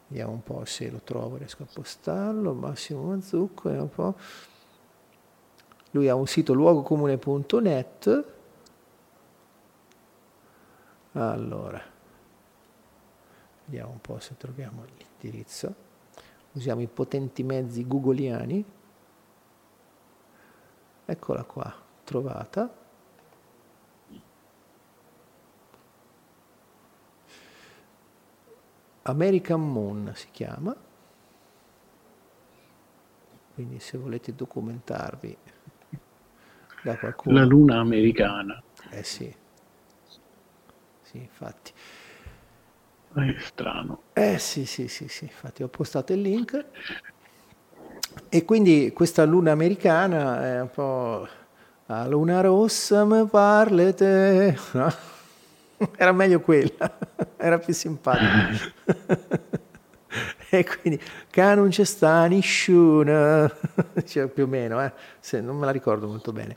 vediamo un po' se lo trovo, riesco a postarlo, Massimo Mazzucco, un po'. Lui ha un sito luogocomune.net. Allora, vediamo un po' se troviamo l'indirizzo. Usiamo i potenti mezzi googoliani. Eccola qua, trovata. American Moon si chiama. Quindi se volete documentarvi da qualcuno. La luna americana. Eh sì. Sì, infatti. È strano. Eh sì, sì, sì, sì, infatti ho postato il link. E quindi questa luna americana è un po' la luna rossa mi parli te. No? Era meglio quella, era più simpatica. e quindi che non c'è sta nessuno, cioè, più o meno, eh? Se, non me la ricordo molto bene.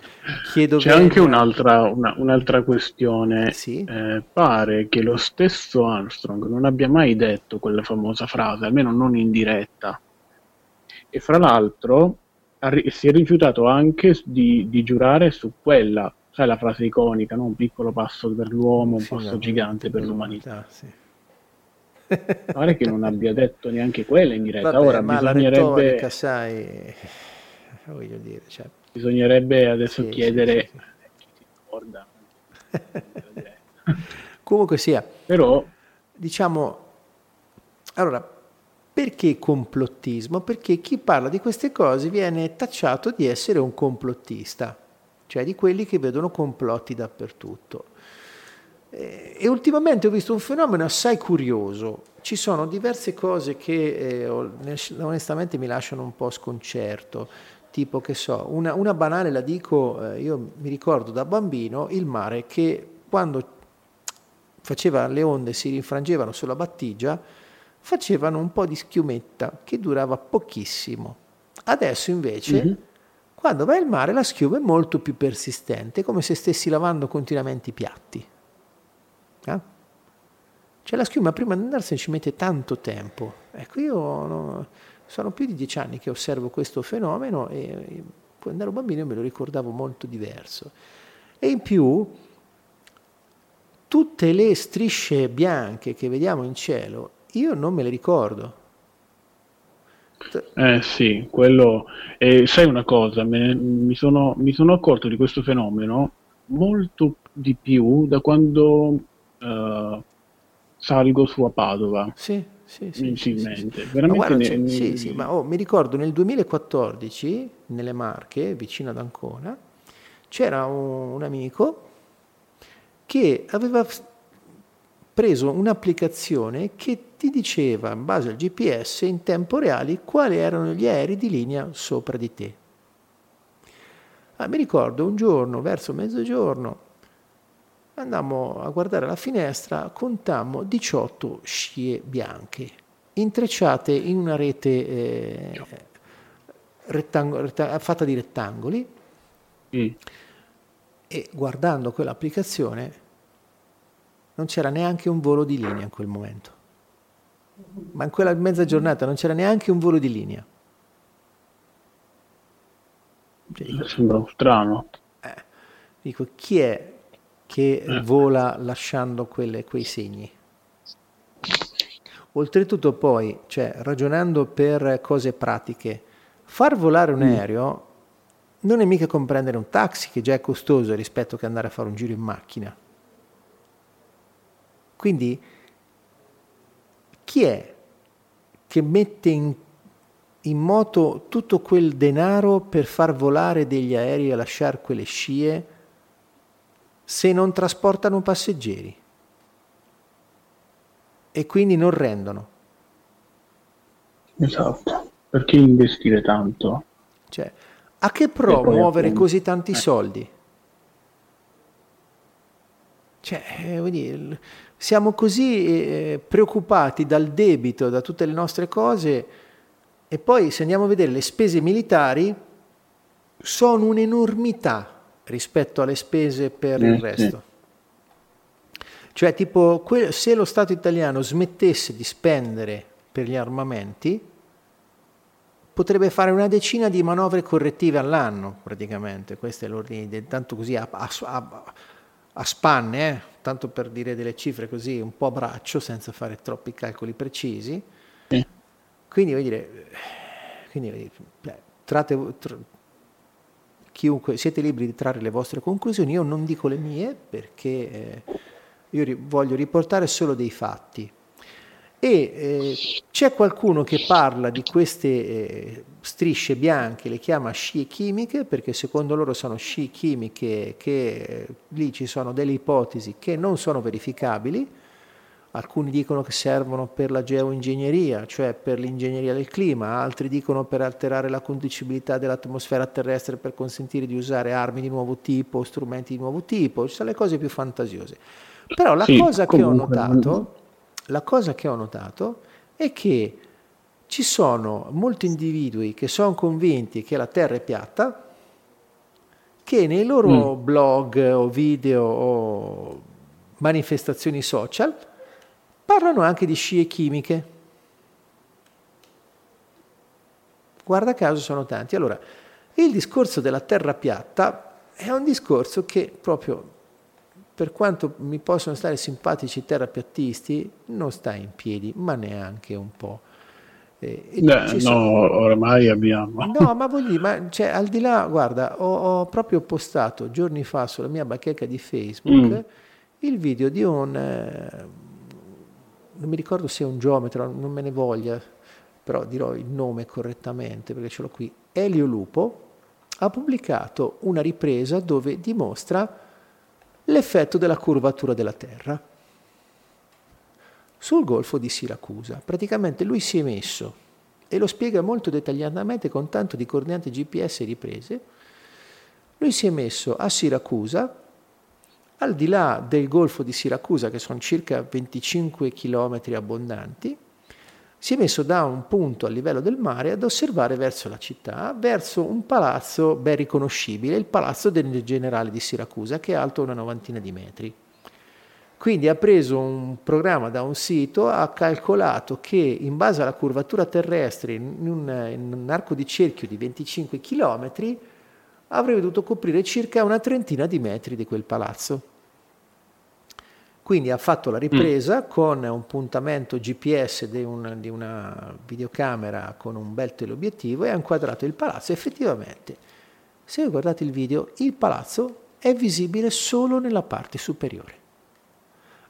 Chiedo c'è bene... anche un'altra, una, un'altra questione. Sì? Eh, pare che lo stesso Armstrong non abbia mai detto quella famosa frase, almeno non in diretta e fra l'altro si è rifiutato anche di, di, giurare su quella, sai la frase iconica, no? un piccolo passo per l'uomo, un sì, passo gigante per l'umanità. Sì. Pare che non abbia detto neanche quella in diretta. Vabbè, Ora ma bisognerebbe... la retorica, sai, voglio dire, cioè... bisognerebbe adesso sì, chiedere sì, chi si ricorda. Comunque sia, però diciamo, allora perché complottismo? Perché chi parla di queste cose viene tacciato di essere un complottista, cioè di quelli che vedono complotti dappertutto. Eh, e ultimamente ho visto un fenomeno assai curioso. Ci sono diverse cose che eh, onestamente mi lasciano un po' sconcerto. Tipo che so, una, una banale la dico, eh, io mi ricordo da bambino il mare che quando faceva le onde si rinfrangevano sulla battigia, facevano un po' di schiumetta che durava pochissimo. Adesso invece, mm-hmm. quando vai al mare, la schiuma è molto più persistente, come se stessi lavando continuamente i piatti. Eh? Cioè la schiuma prima di andarsene ci mette tanto tempo. Ecco, io no, sono più di dieci anni che osservo questo fenomeno e quando ero bambino me lo ricordavo molto diverso. E in più, tutte le strisce bianche che vediamo in cielo io non me le ricordo. Eh sì, quello... Eh, sai una cosa, me, mi, sono, mi, sono, accorto di questo fenomeno molto di più da quando uh, salgo su a Padova. Sì, sì, sì. sì, sì, Veramente guarda, ne, sì, sì, ma oh, mi ricordo nel 2014, nelle Marche, vicino ad Ancona, c'era un, un amico che aveva preso un'applicazione che ti diceva in base al GPS in tempo reale quali erano gli aerei di linea sopra di te. Ah, mi ricordo un giorno, verso mezzogiorno, andammo a guardare la finestra, contammo 18 scie bianche, intrecciate in una rete eh, rettang- rett- fatta di rettangoli, Mm. E guardando quell'applicazione non c'era neanche un volo di linea in quel momento. Ma in quella mezza giornata non c'era neanche un volo di linea. Cioè, Sembra strano. Eh, dico, chi è che eh. vola lasciando quelle, quei segni? Oltretutto poi, cioè, ragionando per cose pratiche, far volare un mm. aereo non è mica comprendere un taxi che già è costoso rispetto che andare a fare un giro in macchina. Quindi chi è che mette in, in moto tutto quel denaro per far volare degli aerei e lasciare quelle scie se non trasportano passeggeri? E quindi non rendono. Esatto, perché investire tanto? Cioè, a che pro muovere appunto, così tanti eh. soldi? Cioè, eh, dire, siamo così eh, preoccupati dal debito, da tutte le nostre cose, e poi se andiamo a vedere le spese militari, sono un'enormità rispetto alle spese per il resto. Cioè, tipo, se lo Stato italiano smettesse di spendere per gli armamenti, potrebbe fare una decina di manovre correttive all'anno, praticamente. Questo è l'ordine, tanto così a, a, a, a spanne, eh? tanto per dire delle cifre così un po' a braccio, senza fare troppi calcoli precisi. Eh. Quindi, vuol dire, quindi, trate, tra, chiunque, siete liberi di trarre le vostre conclusioni, io non dico le mie perché eh, io ri, voglio riportare solo dei fatti. E eh, c'è qualcuno che parla di queste eh, strisce bianche, le chiama scie chimiche, perché secondo loro sono scie chimiche che eh, lì ci sono delle ipotesi che non sono verificabili. Alcuni dicono che servono per la geoingegneria, cioè per l'ingegneria del clima, altri dicono per alterare la condicibilità dell'atmosfera terrestre per consentire di usare armi di nuovo tipo, strumenti di nuovo tipo, ci sono le cose più fantasiose. Però la sì, cosa che ho notato la cosa che ho notato è che ci sono molti individui che sono convinti che la Terra è piatta, che nei loro mm. blog o video o manifestazioni social parlano anche di scie chimiche. Guarda caso sono tanti. Allora, il discorso della Terra piatta è un discorso che proprio per quanto mi possono stare simpatici i terrapiattisti, non sta in piedi, ma neanche un po'. Eh, Beh, no, ormai abbiamo. No, ma voglio dire, ma, cioè, al di là, guarda, ho, ho, proprio postato giorni fa sulla mia bacheca di Facebook mm. il video di un, eh, non mi ricordo se è un geometra, non me ne voglia, però dirò il nome correttamente perché ce l'ho qui. Elio Lupo ha pubblicato una ripresa dove dimostra l'effetto della curvatura della Terra sul golfo di Siracusa. Praticamente lui si è messo, e lo spiega molto dettagliatamente con tanto di coordinate GPS riprese, lui si è messo a Siracusa, al di là del golfo di Siracusa, che sono circa 25 km abbondanti, si è messo da un punto a livello del mare ad osservare verso la città, verso un palazzo ben riconoscibile, il palazzo del generale di Siracusa, che è alto una novantina di metri. Quindi ha preso un programma da un sito, ha calcolato che in base alla curvatura terrestre in un, in un arco di cerchio di 25 km avrebbe dovuto coprire circa una trentina di metri di quel palazzo. Quindi ha fatto la ripresa mm. con un puntamento GPS di, un, di, una videocamera con un bel teleobiettivo e ha inquadrato il palazzo. Effettivamente, se voi guardate il video, il palazzo è visibile solo nella parte superiore.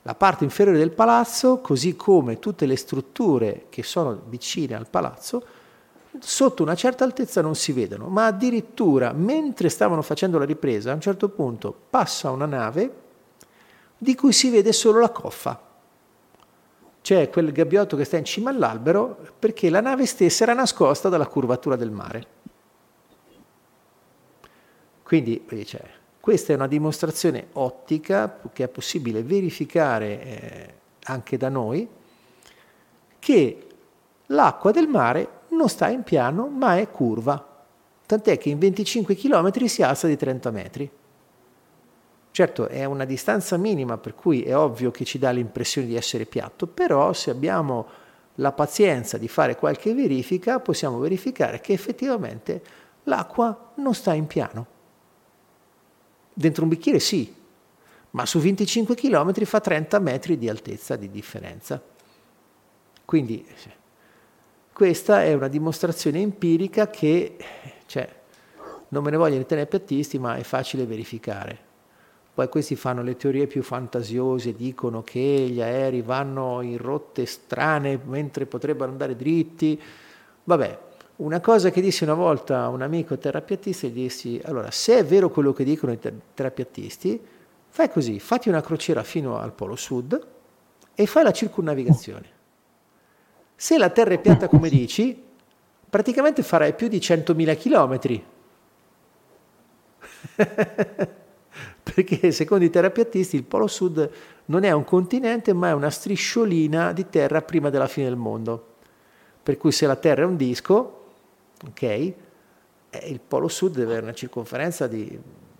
La parte inferiore del palazzo, così come tutte le strutture che sono vicine al palazzo, sotto una certa altezza non si vedono, ma addirittura mentre stavano facendo la ripresa, a un certo punto passa una nave di cui si vede solo la coffa. C'è quel gabbiotto che sta in cima all'albero perché la nave stessa era nascosta dalla curvatura del mare. Quindi cioè, questa è una dimostrazione ottica che è possibile verificare eh, anche da noi, che l'acqua del mare non sta in piano ma è curva tant'è che in 25 km si alza di 30 metri. Certo, è una distanza minima, per cui è ovvio che ci dà l'impressione di essere piatto, però se abbiamo la pazienza di fare qualche verifica, possiamo verificare che effettivamente l'acqua non sta in piano. Dentro un bicchiere sì, ma su 25 km fa 30 metri di altezza di differenza. Quindi questa è una dimostrazione empirica che, cioè, non me ne vogliono tenere piattisti, ma è facile verificare. Poi questi fanno le teorie più fantasiose, dicono che gli aerei vanno in rotte strane mentre potrebbero andare dritti. Vabbè, una cosa che dissi una volta a un amico terrapiattista, gli dissi, allora, se è vero quello che dicono i terrapiattisti, fai così, fatti una crociera fino al polo sud e fai la circunnavigazione. Se la Terra è piatta come dici, praticamente farai più di 100.000 chilometri. Perché secondo i terrapiattisti il Polo Sud non è un continente ma è una strisciolina di terra prima della fine del mondo. Per cui se la Terra è un disco, ok, eh, il Polo Sud deve avere una circonferenza di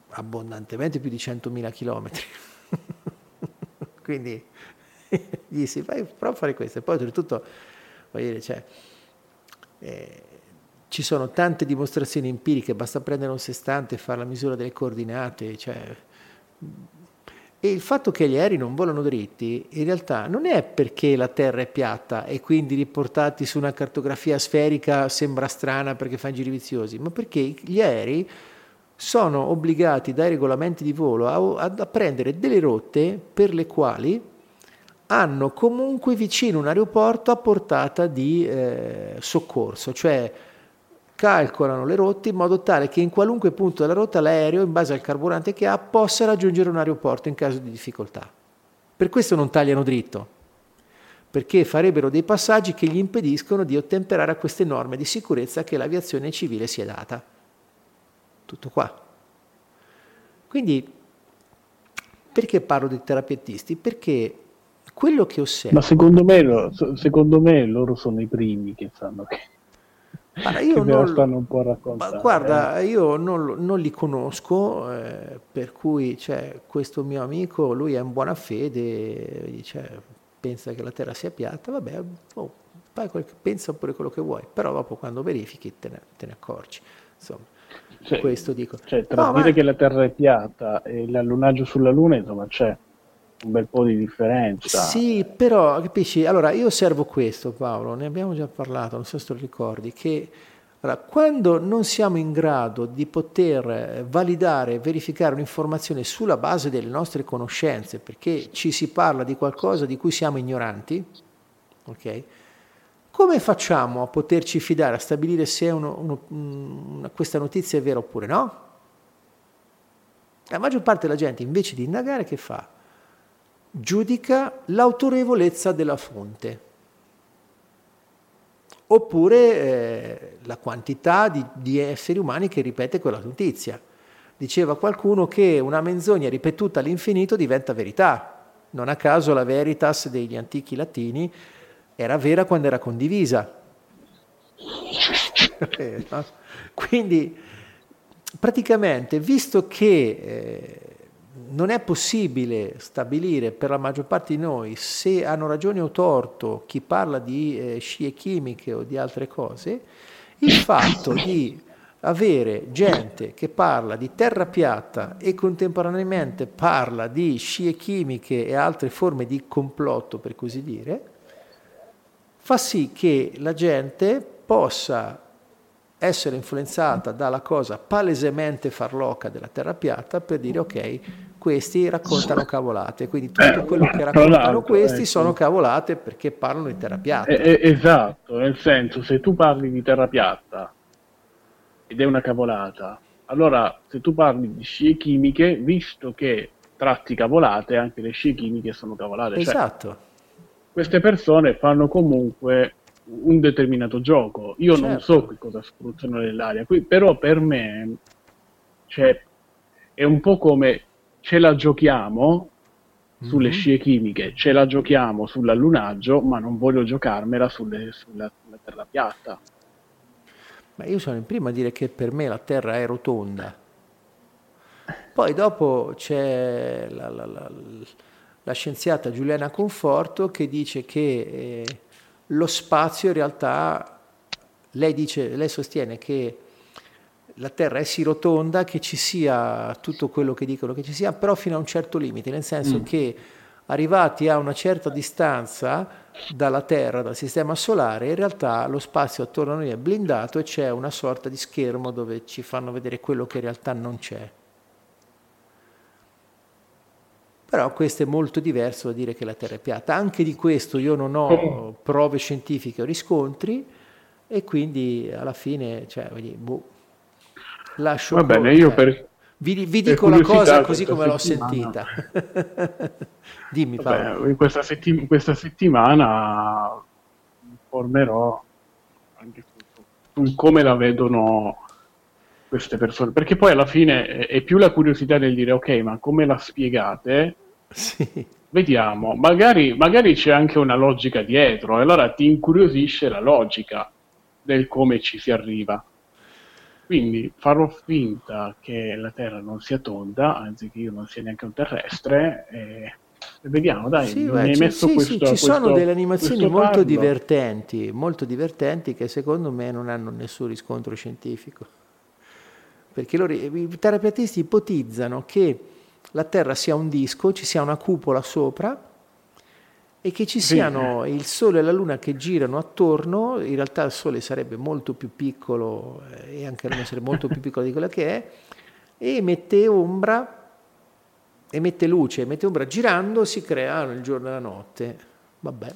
abbondantemente più di 100.000 chilometri. Quindi gli si fai, prova a fare questo. E poi oltretutto voglio dire, cioè, eh, ci sono tante dimostrazioni empiriche, basta prendere un sestante e fare la misura delle coordinate, cioè, e il fatto che gli aerei non volano dritti, in realtà non è perché la Terra è piatta e quindi riportati su una cartografia sferica sembra strana perché fa giri viziosi, ma perché gli aerei sono obbligati dai regolamenti di volo a, a, a prendere delle rotte per le quali hanno comunque vicino un aeroporto a portata di eh, soccorso, cioè calcolano le rotte in modo tale che in qualunque punto della rotta l'aereo, in base al carburante che ha, possa raggiungere un aeroporto in caso di difficoltà. Per questo non tagliano dritto, perché farebbero dei passaggi che gli impediscono di ottemperare a queste norme di sicurezza che l'aviazione civile si è data. Tutto qua. Quindi, perché parlo di terapeutisti? Perché quello che osservo... Ma secondo me, secondo me loro sono i primi che sanno che... Allora, io non, stanno un po' a raccontare. guarda, eh. io non, non, li conosco, eh, per cui cioè, questo mio amico, lui è in buona fede, dice, pensa che la Terra sia piatta, vabbè, oh, pensa pure quello che vuoi, però dopo quando verifichi te ne, te ne accorgi. Insomma, cioè, questo dico. Cioè, tra no, dire ma... che la Terra è piatta e l'allunaggio sulla Luna, insomma, c'è un bel po' di differenza. Sì, però capisci, allora io osservo questo Paolo, ne abbiamo già parlato, non so se lo ricordi, che allora, quando non siamo in grado di poter validare, verificare un'informazione sulla base delle nostre conoscenze, perché ci si parla di qualcosa di cui siamo ignoranti, ok? Come facciamo a poterci fidare, a stabilire se uno, uno, una, questa notizia è vera oppure no? La maggior parte della gente invece di indagare che fa? Giudica l'autorevolezza della fonte oppure eh, la quantità di, di, esseri umani che ripete quella notizia. Diceva qualcuno che una menzogna ripetuta all'infinito diventa verità. Non a caso la veritas degli antichi latini era vera quando era condivisa. Quindi praticamente, visto che eh, non è possibile stabilire per la maggior parte di noi se hanno ragione o torto chi parla di eh, scie chimiche o di altre cose, il fatto di avere gente che parla di terra piatta e contemporaneamente parla di scie chimiche e altre forme di complotto, per così dire, fa sì che la gente possa essere influenzata dalla cosa palesemente farloca della terra piatta per dire ok, questi raccontano cavolate, quindi tutto quello che raccontano questi ecco. sono cavolate perché parlano di terra piatta. Eh, eh, esatto, nel senso, se tu parli di terra piatta ed è una cavolata, allora se tu parli di scie chimiche, visto che tratti cavolate, anche le scie chimiche sono cavolate. Cioè, esatto. Cioè, queste persone fanno comunque un determinato gioco. Io certo. non so che cosa spruzzano nell'aria, qui, però per me cioè, è un po' come ce la giochiamo sulle mm-hmm. scie chimiche, ce la giochiamo sull'allunaggio, ma non voglio giocarmela sulle, sulla, sulla terra piatta. Ma io sono il primo a dire che per me la Terra è rotonda. Poi dopo c'è la, la, la, la scienziata Giuliana Conforto che dice che eh, lo spazio in realtà, lei, dice, lei sostiene che la Terra è sì rotonda, che ci sia tutto quello che dicono che ci sia, però fino a un certo limite, nel senso mm. che arrivati a una certa distanza dalla Terra, dal sistema solare, in realtà lo spazio attorno a noi è blindato e c'è una sorta di schermo dove ci fanno vedere quello che in realtà non c'è. Però questo è molto diverso da dire che la Terra è piatta. Anche di questo io non ho prove scientifiche o riscontri e quindi alla fine, cioè, boh, lascio... Va bene, io per... Vi, vi dico la cosa così come l'ho sentita. Dimmi Paolo. Vabbè, in questa, settim- questa settimana informerò anche su, come la vedono queste persone, perché poi alla fine è più la curiosità del dire ok, ma come la spiegate? Sì. Vediamo, magari, magari c'è anche una logica dietro, e allora ti incuriosisce la logica del come ci si arriva. Quindi farò finta che la Terra non sia tonda, anzi che io non sia neanche un terrestre, e, vediamo, dai, sì, beh, hai messo sì, questo, sì, ci questo, sono delle animazioni molto divertenti, molto divertenti che secondo me non hanno nessun riscontro scientifico. Perché loro, i terapeutisti ipotizzano che la Terra sia un disco, ci sia una cupola sopra, e che ci siano il Sole e la Luna che girano attorno, in realtà il Sole sarebbe molto più piccolo eh, e anche la Luna sarebbe molto più piccola di quella che è, e emette ombra, emette luce, emette ombra, girando si creano il giorno e la notte. Vabbè.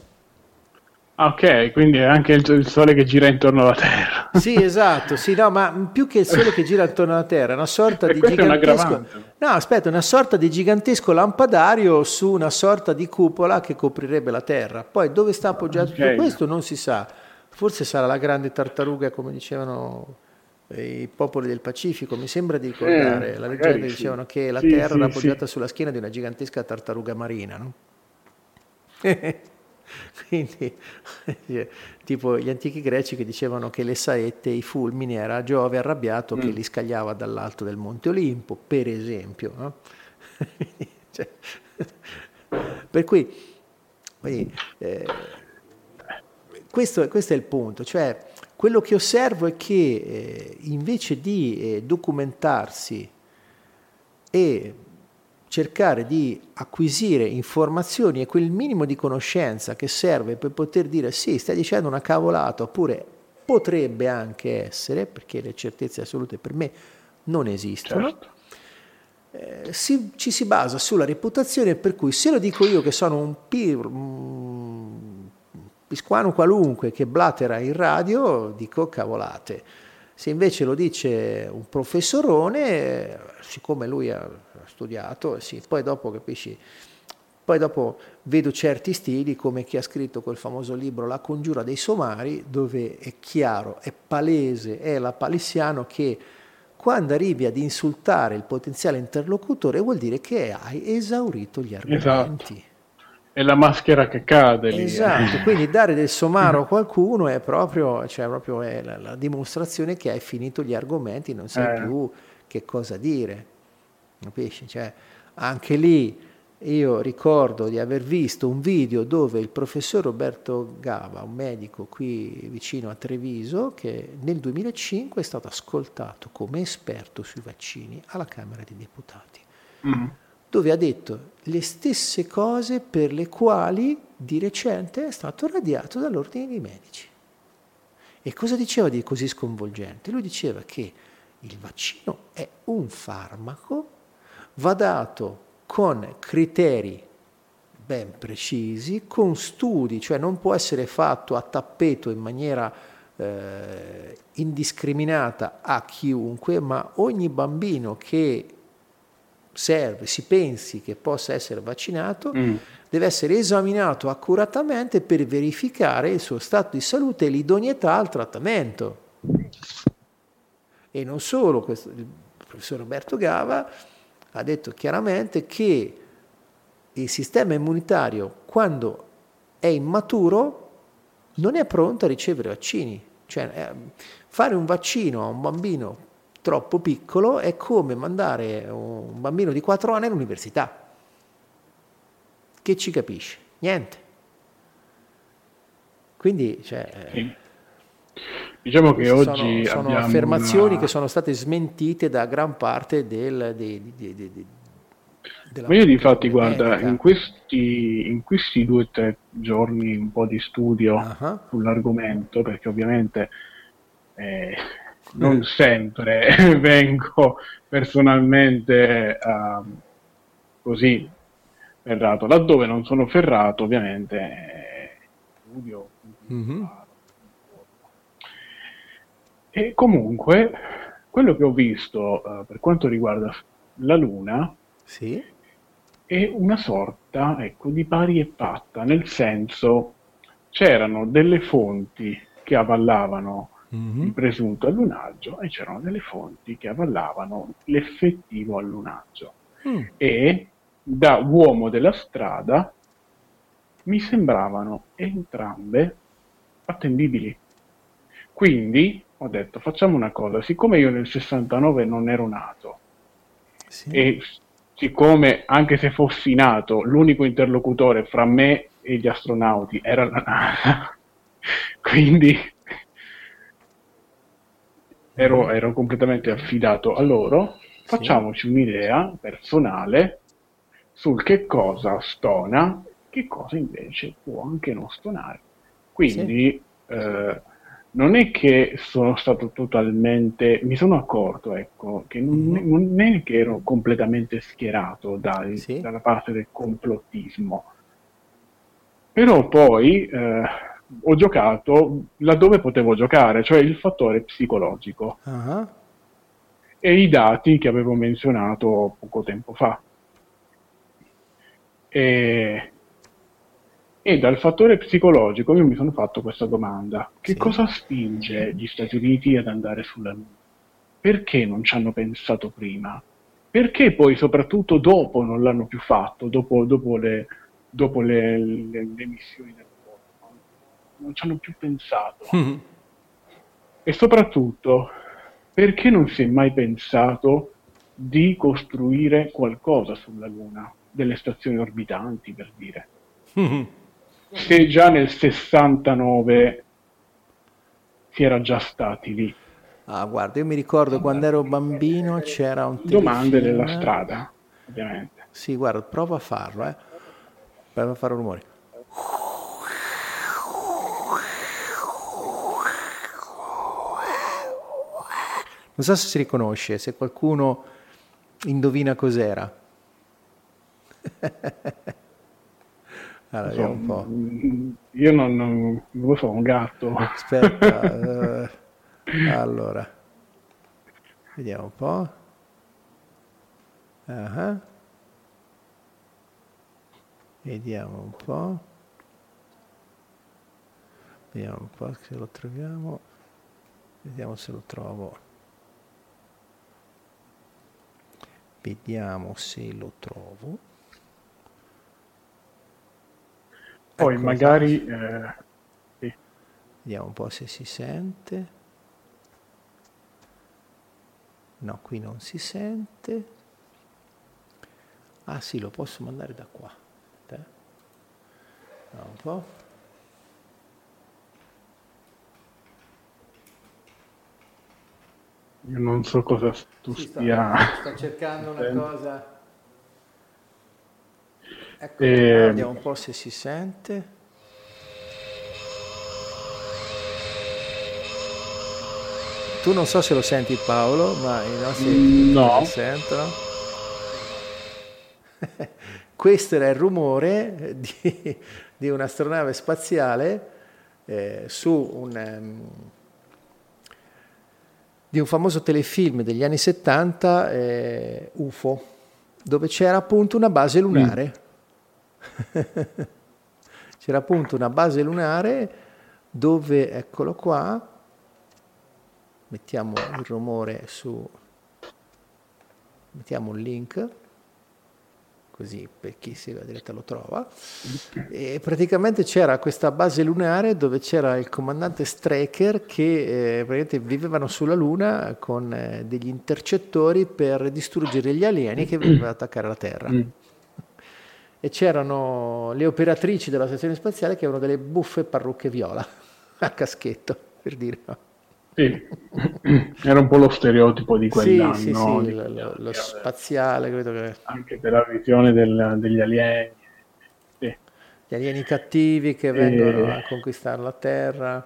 Ah, ok, quindi è anche il, Sole che gira intorno alla Terra. Sì, esatto, sì, no, ma più che il Sole che gira intorno alla Terra, è una sorta di gigantesco... No, aspetta, una sorta di gigantesco lampadario su una sorta di cupola che coprirebbe la Terra. Poi dove sta appoggiato okay. tutto questo non si sa. Forse sarà la grande tartaruga, come dicevano i popoli del Pacifico, mi sembra di ricordare, eh, la leggenda sì. dicevano che la sì, Terra sì, era appoggiata sulla schiena di una gigantesca tartaruga marina, no? Quindi, tipo gli antichi greci che dicevano che le saette, i fulmini, era Giove arrabbiato mm. che li scagliava dall'alto del Monte Olimpo, per esempio. No? cioè, per cui, eh, questo, questo, è il punto, cioè quello che osservo è che eh, invece di eh, documentarsi e cercare di acquisire informazioni e quel minimo di conoscenza che serve per poter dire sì, stai dicendo una cavolata, oppure potrebbe anche essere, perché le certezze assolute per me non esistono. Certo. Eh, si, ci si basa sulla reputazione per cui se lo dico io che sono un, pir, un pisquano qualunque che blatera in radio, dico cavolate. Se invece lo dice un professorone, siccome lui ha studiato, sì, poi dopo capisci, poi dopo vedo certi stili come chi ha scritto quel famoso libro La congiura dei somari, dove è chiaro, è palese, è la palissiano che quando arrivi ad insultare il potenziale interlocutore vuol dire che hai esaurito gli argomenti. Esatto. È la maschera che cade lì. Esatto, quindi dare del somaro a qualcuno è proprio, cioè proprio è la, la, dimostrazione che hai finito gli argomenti, non sai eh. più che cosa dire. Capisci? Cioè, anche lì io ricordo di aver visto un video dove il professor Roberto Gava, un medico qui vicino a Treviso, che nel 2005 è stato ascoltato come esperto sui vaccini alla Camera dei Deputati, mm. dove ha detto le stesse cose per le quali di recente è stato radiato dall'ordine dei medici. E cosa diceva di così sconvolgente? Lui diceva che il vaccino è un farmaco va dato con criteri ben precisi, con studi, cioè non può essere fatto a tappeto in maniera eh, indiscriminata a chiunque, ma ogni bambino che serve, si pensi che possa essere vaccinato, mm. deve essere esaminato accuratamente per verificare il suo stato di salute e l'idoneità al trattamento. E non solo, questo, il professor Roberto Gava ha detto chiaramente che il sistema immunitario, quando è immaturo, non è pronto a ricevere vaccini. Cioè, eh, fare un vaccino a un bambino troppo piccolo è come mandare un bambino di 4 anni all'università. Che ci capisce? Niente. Quindi, cioè, sì. Diciamo che oggi sono, sono affermazioni una... che sono state smentite da gran parte del, dei, dei, dei, della Ma io di fatti, guarda, in questi, in questi due o tre giorni un po' di studio uh-huh. sull'argomento, perché ovviamente eh, non sempre vengo personalmente uh, così ferrato. Laddove non sono ferrato, ovviamente, eh, studio. Uh-huh. E comunque, quello che ho visto uh, per quanto riguarda la Luna sì. è una sorta ecco, di pari e patta, nel senso c'erano delle fonti che avallavano mm-hmm. il presunto allunaggio e c'erano delle fonti che avallavano l'effettivo allunaggio. Mm. E da uomo della strada mi sembravano entrambe attendibili. Quindi ho detto facciamo una cosa, siccome io nel 69 non ero nato sì. e siccome anche se fossi nato l'unico interlocutore fra me e gli astronauti era la NASA, quindi ero, ero, completamente affidato a loro, facciamoci sì. un'idea personale sul che cosa stona, che cosa invece può anche non stonare. Quindi sì. eh, non è che sono stato totalmente, mi sono accorto, ecco, che non, mm-hmm. non è che ero completamente schierato dai, sì. dalla parte del complottismo. Però poi eh, ho giocato laddove potevo giocare, cioè il fattore psicologico. Uh-huh. E i dati che avevo menzionato poco tempo fa. E e dal fattore psicologico io mi sono fatto questa domanda. Che sì. cosa spinge gli Stati Uniti ad andare sulla Luna? Perché non ci hanno pensato prima? Perché poi soprattutto dopo non l'hanno più fatto, dopo, dopo, le, dopo le, le, le, missioni del mondo? Non ci hanno più pensato. Mm. E soprattutto, perché non si è mai pensato di costruire qualcosa sulla Luna? Delle stazioni orbitanti, per dire. Mm se già nel 69 si era già stati lì. Ah, guarda, io mi ricordo quando ero bambino c'era un Domande della strada, ovviamente. Sì, guarda, prova a farlo, eh. Prova a fare un rumore. Non so se si riconosce, se qualcuno indovina cos'era. Allora, so, un po'. Io non, non, non, lo so, un gatto. Aspetta, uh, allora, vediamo un po'. Uh-huh. Vediamo un po'. Vediamo un po' se lo troviamo. Vediamo se lo trovo. Vediamo se lo trovo. Poi ecco, magari... Eh, sì. Vediamo un po' se si sente. No, qui non si sente. Ah sì, lo posso mandare da qua. No, un po'. Io non so cosa tu sì, stia... Sto, sto cercando una cosa... Ecco, e... vediamo un po' se si sente. Tu non so se lo senti Paolo, ma i nostri no. lo sentono. Questo era il rumore di, di un'astronave spaziale eh, su un, um, di un famoso telefilm degli anni 70, eh, UFO, dove c'era appunto una base lunare. Mm C'era appunto una base lunare dove, eccolo qua, mettiamo il rumore su, mettiamo un link, così per chi segue la diretta lo trova. E praticamente c'era questa base lunare dove c'era il comandante Straker che eh, vivevano sulla Luna con eh, degli intercettori per distruggere gli alieni che venivano ad attaccare la Terra. E c'erano le operatrici della stazione spaziale che avevano delle buffe parrucche viola a caschetto, per dire. Sì, era un po' lo stereotipo di quell'anno. Sì, sì, sì, lo, lo spaziale, credo che... Anche per la visione del, degli alieni. Sì. Gli alieni cattivi che vengono e... a conquistare la Terra.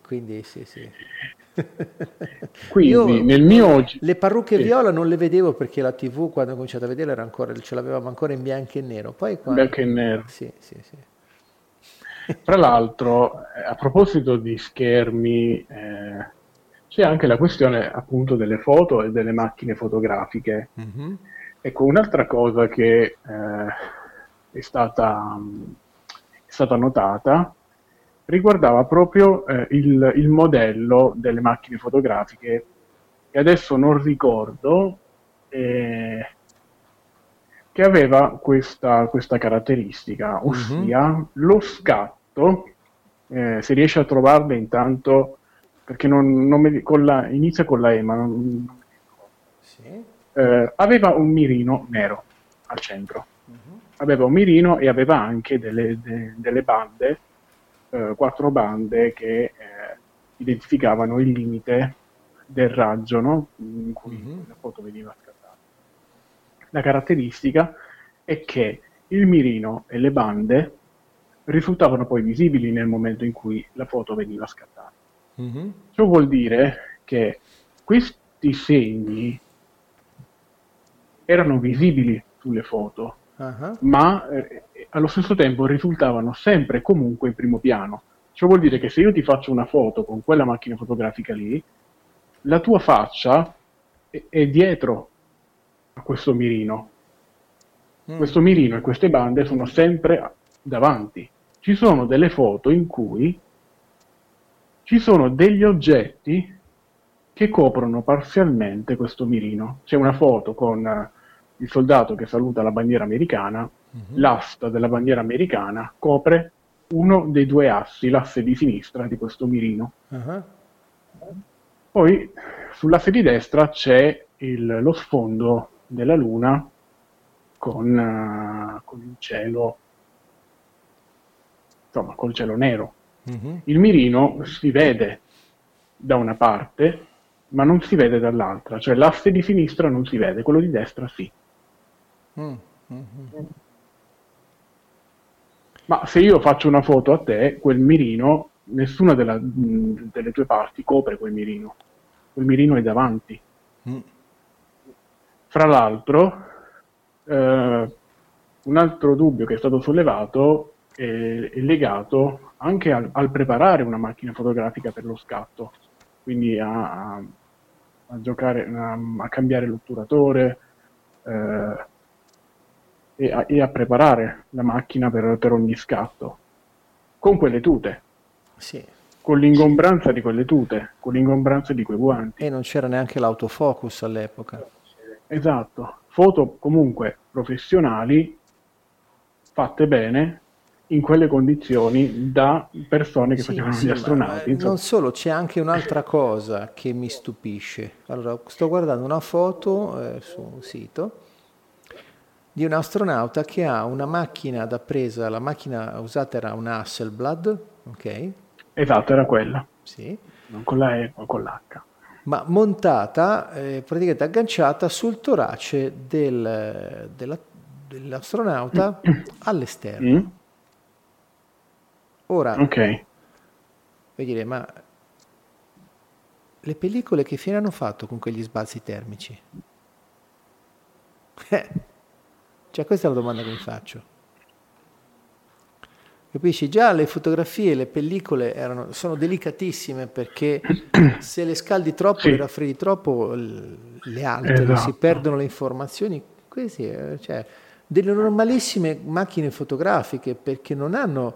Quindi sì, sì. Quindi Io, nel mio. Le parrucche sì. viola non le vedevo perché la TV quando ho cominciato a vedere era ancora, ce l'avevamo ancora in bianco e nero. Poi quando... Bianco e nero. Sì, sì, sì. Tra l'altro, eh, a proposito di schermi, eh, c'è anche la questione appunto delle foto e delle macchine fotografiche. Mm-hmm. Ecco, un'altra cosa che eh, è, stata, è, stata, notata riguardava proprio eh, il, il, modello delle macchine fotografiche, che adesso non ricordo, eh, che aveva questa, questa caratteristica, mhm. ossia mm-hmm. lo scatto eh, se riesce a trovarle intanto, perché non, non mi, con la, inizia con la E, ma non, non sì. eh, aveva un mirino nero al centro. Uh-huh. Aveva un mirino e aveva anche delle, de, delle bande, eh, quattro bande che eh, identificavano il limite del raggio no? in cui uh-huh. la foto veniva scattata. La caratteristica è che il mirino e le bande risultavano poi visibili nel momento in cui la foto veniva scattata. Mm-hmm. Ciò vuol dire che questi segni erano visibili sulle foto, uh-huh. ma eh, allo stesso tempo risultavano sempre e comunque in primo piano. Ciò vuol dire che se io ti faccio una foto con quella macchina fotografica lì, la tua faccia è, è dietro a questo mirino. Mm. Questo mirino e queste bande sono sempre davanti ci sono delle foto in cui ci sono degli oggetti che coprono parzialmente questo mirino. C'è una foto con eh, il soldato che saluta la bandiera americana, uh-huh. l'asta della bandiera americana copre uno dei due assi, l'asse di sinistra di questo mirino. Uh-huh. Poi sull'asse di destra c'è il, lo sfondo della luna con, uh, con il cielo insomma col cielo nero. Uh-huh. Il mirino si vede da una parte, ma non si vede dall'altra, cioè l'asse di sinistra non si vede, quello di destra sì. Ma se io faccio una foto a te, quel mirino, nessuna della, delle tue parti copre quel mirino. Quel mirino è davanti. Mm. Fra l'altro, eh, un altro dubbio che è stato sollevato è, è legato anche al, al, preparare una macchina fotografica per lo scatto, quindi a, a, a giocare, a, a, cambiare l'otturatore eh, e, a, e, a, preparare la macchina per, per ogni scatto, con quelle tute. Sì. Con l'ingombranza di quelle tute, con l'ingombranza di quei guanti. E non c'era neanche l'autofocus all'epoca. Esatto, foto comunque professionali, fatte bene, in quelle condizioni da persone che sì, facevano sì, gli astronauti. Non solo, c'è anche un'altra cosa che mi stupisce. Allora, sto guardando una foto eh, su un sito di un astronauta che ha una macchina da presa, la macchina usata era una Hasselblad, ok? Esatto, era quella. Sì. Non con la E, ma con l'H. Ma montata, eh, praticamente agganciata sul torace del, della, dell'astronauta all'esterno. Mm. Ora, okay. vuoi dire, ma le pellicole che fine hanno fatto con quegli sbalzi termici? Eh, cioè questa è la domanda che mi faccio. Capisci? Già le fotografie, le pellicole erano, sono delicatissime perché se le scaldi troppo, sì. le raffreddi troppo, le alterano, esatto. si perdono le informazioni. Questi, cioè, delle normalissime macchine fotografiche perché non hanno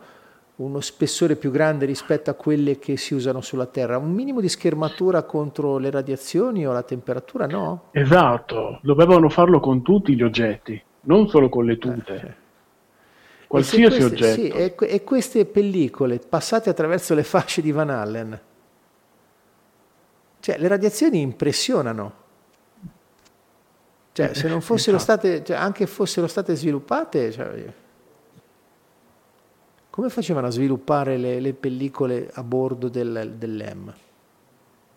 uno spessore più grande rispetto a quelle che si usano sulla Terra. Un minimo di schermatura contro le radiazioni o la temperatura, no? Esatto, dovevano farlo con tutti gli oggetti. Non solo con le tute. Eh, qualsiasi queste, oggetto. Sì, e, e, queste pellicole passate attraverso le fasce di Van Allen, cioè le radiazioni impressionano. Cioè, se non fossero state, cioè, anche fossero state sviluppate, cioè, come facevano a sviluppare le, le pellicole a bordo del, dell'EM?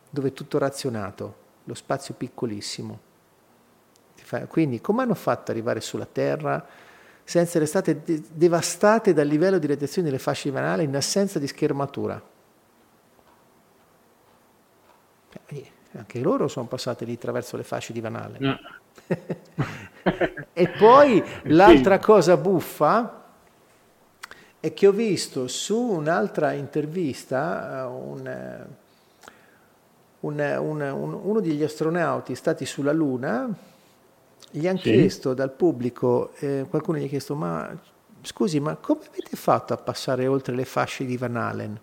Dove è tutto razionato, lo spazio piccolissimo. Quindi come hanno fatto ad arrivare sulla Terra senza essere state de- devastate dal livello di radiazione delle fasce di Van in assenza di schermatura? Eh, anche loro sono passate lì attraverso le fasce di Van Allen. No. e poi l'altra cosa buffa è che ho visto su un'altra intervista eh, un, eh, un, un, uno degli astronauti stati sulla Luna, gli hanno sì. chiesto dal pubblico, eh, qualcuno gli ha chiesto, ma scusi, ma come avete fatto a passare oltre le fasce di Van Allen?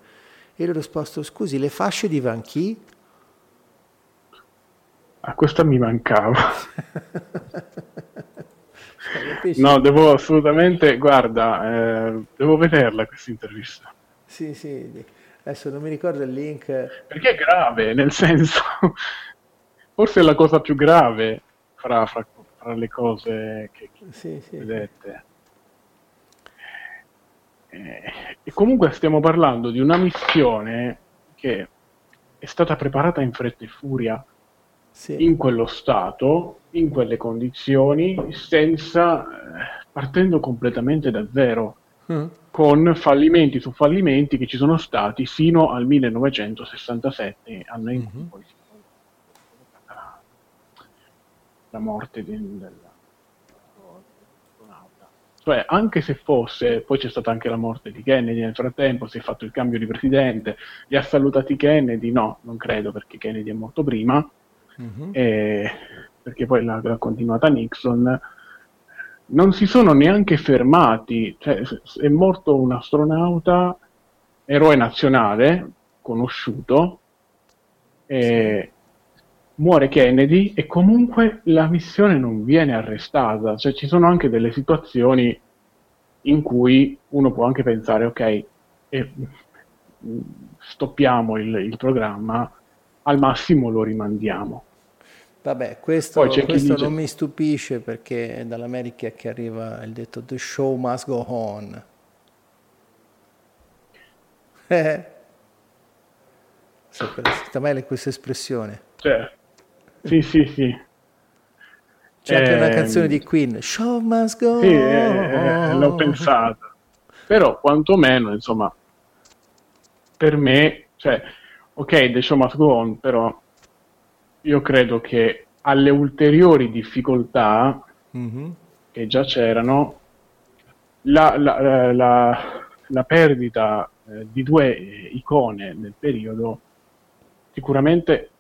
E lui ha risposto, scusi, le fasce di Van chi? A questa mi mancava. No, devo assolutamente, guarda, eh, devo vederla questa intervista. Sì, sì, adesso non mi ricordo il link. Perché è grave, nel senso, forse è la cosa più grave fra, fra, fra le cose che, che sì, sì. vedete. Eh, e comunque stiamo parlando di una missione che è stata preparata in fretta e furia sì. in quello stato, in quelle condizioni, senza, eh, partendo completamente da zero, mm. con fallimenti su fallimenti che ci sono stati fino al 1967, anno in cui mm-hmm. poi si la, la morte del, della cioè, anche se fosse, poi c'è stata anche la morte di Kennedy nel frattempo, si è fatto il cambio di presidente, li ha salutati Kennedy? No, non credo perché Kennedy è morto prima uh-huh. e, perché poi l'ha, l'ha, continuata Nixon, non si sono neanche fermati, cioè, è morto un astronauta, eroe nazionale, conosciuto, e muore Kennedy e comunque la missione non viene arrestata, cioè ci sono anche delle situazioni in cui uno può anche pensare ok, eh, stoppiamo il, il programma, al massimo lo rimandiamo. Vabbè, questo, questo dice... non mi stupisce perché è dall'America che arriva il detto The show must go on. Eh. Sapete mai questa espressione? Certo. Sì, sì, sì. C'è anche una canzone di Queen, Show must go sì, eh, l'ho pensata. Però quantomeno, insomma, per me, cioè, ok, The show must go on, però io credo che alle ulteriori difficoltà mm-hmm. che già c'erano, la, la, eh, la, la perdita eh, di due icone nel periodo sicuramente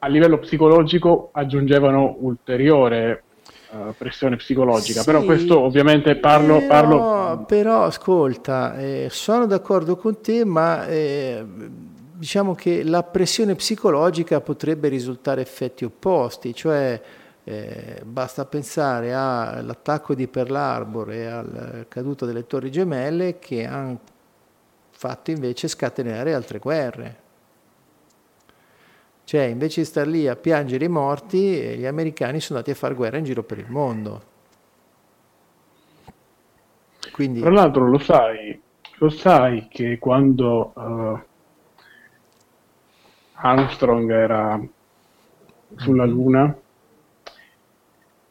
a livello psicologico aggiungevano ulteriore uh, pressione psicologica, sì, però questo ovviamente parlo... Però, parlo... però ascolta, eh, sono d'accordo con te, ma eh, diciamo che la pressione psicologica potrebbe risultare effetti opposti, cioè eh, basta pensare all'attacco di Pearl Harbor e al caduto delle torri gemelle che hanno fatto invece scatenare altre guerre. Cioè, invece di stare lì a piangere i morti, gli americani sono andati a fare guerra in giro per il mondo. Quindi... Tra l'altro lo sai, lo sai che quando uh, Armstrong era sulla mm-hmm. Luna,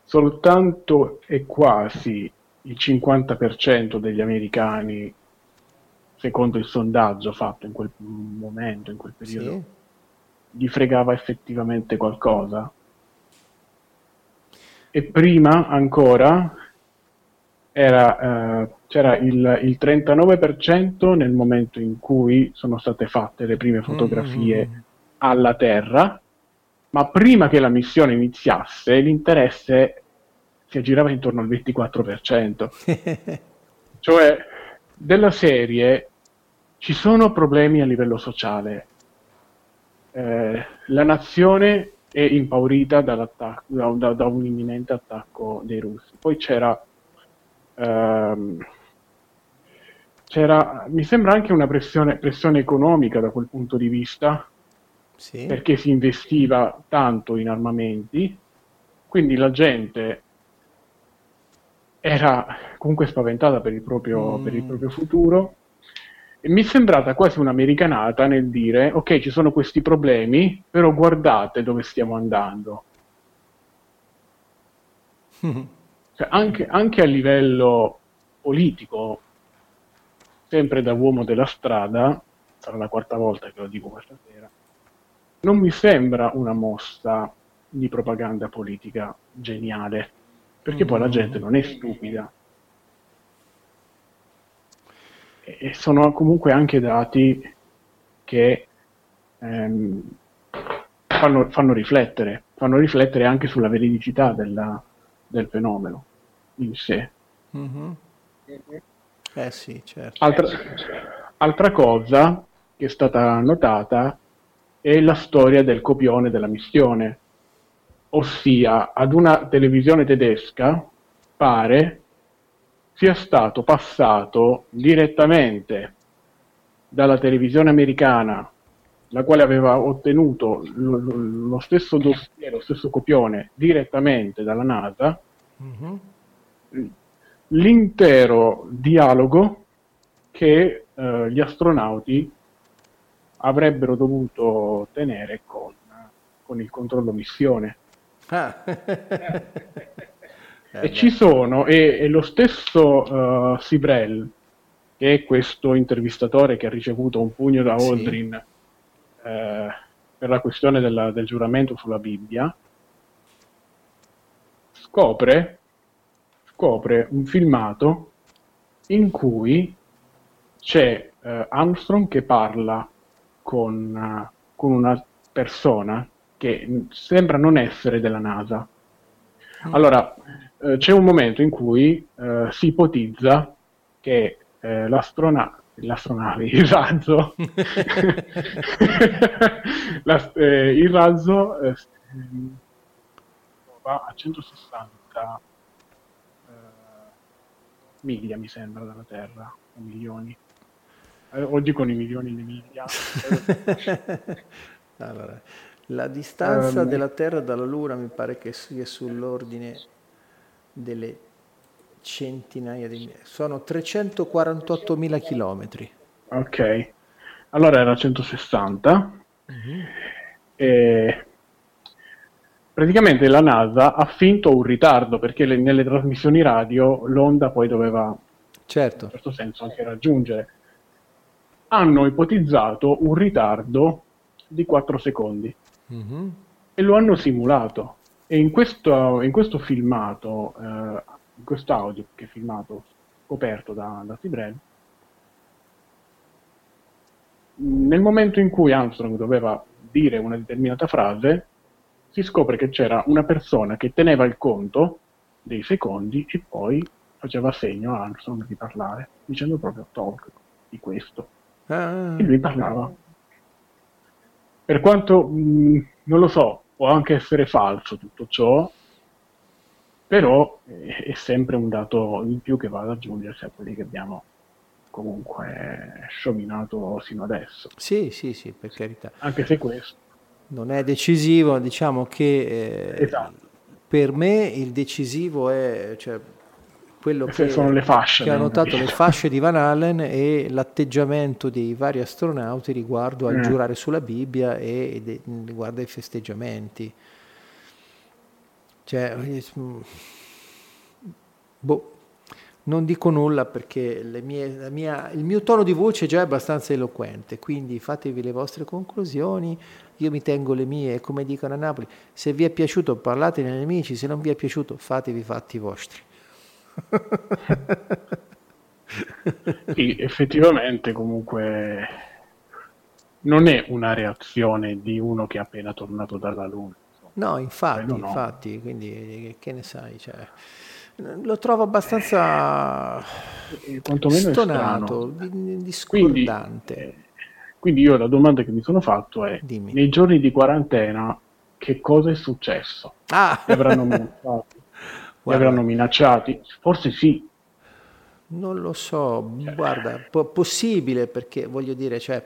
soltanto e quasi il 50% degli americani, secondo il sondaggio fatto in quel momento, in quel periodo, sì. Gli fregava effettivamente qualcosa. E prima ancora era, eh, c'era il, il, 39% nel momento in cui sono state fatte le prime fotografie mm-hmm alla Terra, ma prima che la missione iniziasse l'interesse si aggirava intorno al 24%. cioè, della serie ci sono problemi a livello sociale. Eh, la nazione è impaurita da, da, da, un imminente attacco dei russi. Poi c'era ehm, c'era, mi sembra anche una pressione, pressione, economica da quel punto di vista, sì. perché si investiva tanto in armamenti, quindi la gente era comunque spaventata per il proprio, mm. per il proprio futuro. E mi è sembrata quasi un'americanata nel dire, ok, ci sono questi problemi, però guardate dove stiamo andando. Cioè, anche, anche a livello politico, sempre da uomo della strada, sarà la quarta volta che lo dico questa sera, non mi sembra una mossa di propaganda politica geniale, perché poi la gente non è stupida. E sono comunque anche dati che ehm, fanno, fanno, riflettere, fanno riflettere anche sulla veridicità della, del fenomeno in sé. Mm-hmm. Eh sì, certo. Altra, altra cosa che è stata notata è la storia del copione della missione, ossia ad una televisione tedesca pare sia stato passato direttamente dalla televisione americana, la quale aveva ottenuto lo, lo stesso dossier, lo stesso copione direttamente dalla NASA, mm-hmm l'intero dialogo che eh, gli astronauti avrebbero dovuto tenere con, con il controllo missione. Ah. e ci sono, e, e lo stesso uh, Sibrel, che è questo intervistatore che ha ricevuto un pugno da Aldrin sì. eh, per la questione della, del giuramento sulla Bibbia, scopre scopre un filmato in cui c'è eh, Armstrong che parla con, uh, con, una persona che sembra non essere della NASA. Mm. Allora, eh, c'è un momento in cui eh, si ipotizza che eh, l'astronave l'astronave, il razzo, la, eh, il razzo eh, va a 160 miglia, mi sembra, dalla Terra, o milioni. Eh, oggi con i milioni di miglia. allora, la distanza um, della Terra dalla Luna mi pare che sia sull'ordine delle centinaia di migliaia. Sono 348.000 chilometri. Ok, allora era 160. Uh-huh. E praticamente la NASA ha finto un ritardo perché le, nelle trasmissioni radio l'onda poi doveva certo. in questo senso anche raggiungere. Hanno ipotizzato un ritardo di 4 secondi mm-hmm. e lo hanno simulato. E in questo, in questo filmato, eh, in questo audio che è filmato coperto da, da Sibrel, nel momento in cui Armstrong doveva dire una determinata frase, si scopre che c'era una persona che teneva il conto dei secondi e poi faceva segno a Armstrong di parlare, dicendo proprio talk di questo. Ah. E lui parlava. Per quanto, mh, non lo so, può anche essere falso tutto ciò, però è, sempre un dato in più che va ad aggiungersi a quelli che abbiamo comunque sciominato sino adesso. Sì, sì, sì, per carità. Anche se questo non è decisivo, diciamo che eh, esatto. per me il decisivo è cioè, quello che, sono le fasce, che ha notato le fasce di Van Allen e l'atteggiamento dei vari astronauti riguardo al mm. giurare sulla Bibbia e, e riguardo ai festeggiamenti. Cioè, mm, boh, non dico nulla perché mie, mia, il mio tono di voce già è abbastanza eloquente, quindi fatevi le vostre conclusioni, io mi tengo le mie, come dicono a Napoli, se vi è piaciuto parlate ai nemici, se non vi è piaciuto fatevi i fatti vostri. Sì, effettivamente comunque non è una reazione di uno che è appena tornato dalla Luna. No, infatti, no. infatti, quindi che ne sai, cioè, lo trovo abbastanza eh, stonato, discordante. Quindi, quindi io la domanda che mi sono fatto è, Dimmi. nei giorni di quarantena, che cosa è successo? Ah. Li avranno? Li avranno minacciati? Forse sì, Non lo so, cioè. guarda, po- possibile perché voglio dire, cioè,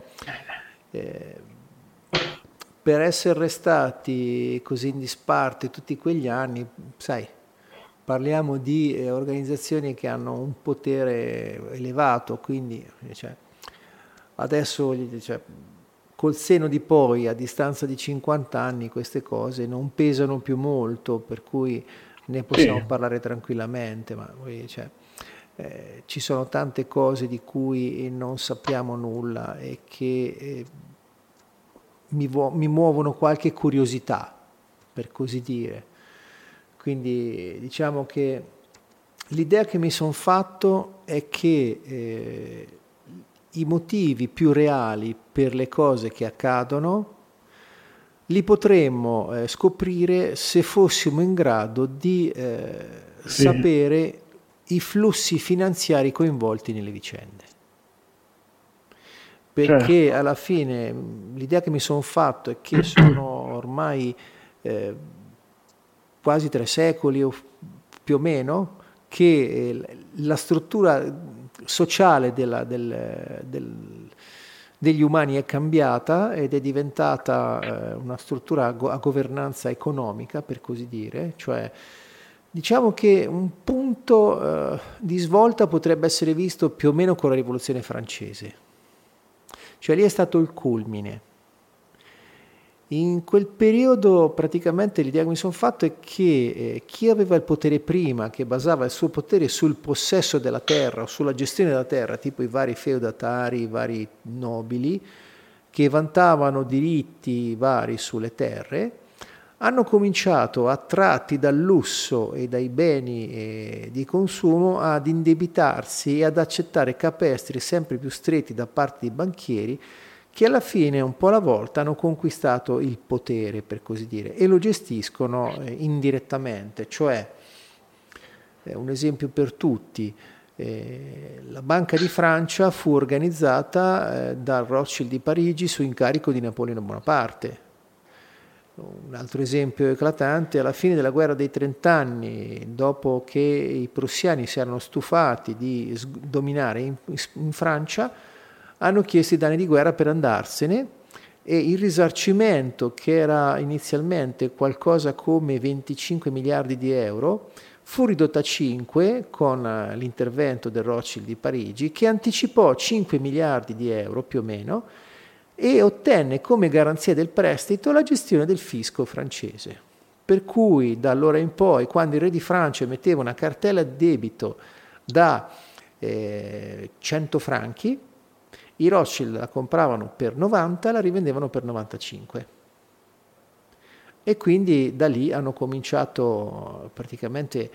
eh, per essere restati così in disparte tutti quegli anni, sai, parliamo di eh, organizzazioni che hanno un potere elevato, quindi cioè, adesso cioè, col seno di poi, a distanza di 50 anni, queste cose non pesano più molto, per cui ne possiamo sì. parlare tranquillamente, ma cioè, eh, ci sono tante cose di cui non sappiamo nulla e che eh, mi, vo- mi muovono qualche curiosità, per così dire. Quindi diciamo che l'idea che mi sono fatto è che eh, i motivi più reali per le cose che accadono li potremmo eh, scoprire se fossimo in grado di eh, sì. sapere i flussi finanziari coinvolti nelle vicende. Perché certo. alla fine l'idea che mi sono fatto è che sono ormai eh, quasi tre secoli o più o meno che eh, la struttura sociale della, del, del, degli umani è cambiata ed è diventata eh, una struttura a, go- a, governanza economica, per così dire, cioè diciamo che un punto eh, di svolta potrebbe essere visto più o meno con la rivoluzione francese, cioè lì è stato il culmine in quel periodo praticamente l'idea che mi sono fatto è che eh, chi aveva il potere prima, che basava il suo potere sul possesso della terra o sulla gestione della terra, tipo i vari feudatari, i vari nobili, che vantavano diritti vari sulle terre, hanno cominciato, attratti dal lusso e dai beni eh, di consumo, ad indebitarsi e ad accettare capestri sempre più stretti da parte dei banchieri che alla fine un po' alla volta hanno conquistato il potere, per così dire, e lo gestiscono eh, indirettamente, cioè eh, un esempio per tutti, eh, la Banca di Francia fu organizzata eh, da Rothschild di Parigi su incarico di Napoleone Bonaparte. Un altro esempio eclatante, alla fine della guerra dei trent'anni, dopo che i prussiani si erano stufati di dominare in, in Francia, hanno chiesto i danni di guerra per andarsene e il risarcimento, che era inizialmente qualcosa come 25 miliardi di euro, fu ridotto a 5 con eh, l'intervento del Rothschild di Parigi, che anticipò 5 miliardi di euro più o meno e ottenne come garanzia del prestito la gestione del fisco francese. Per cui da allora in poi, quando il re di Francia metteva una cartella di debito da eh, 100 franchi, i Rothschild la compravano per 90 e la rivendevano per 95. E quindi da lì hanno cominciato praticamente,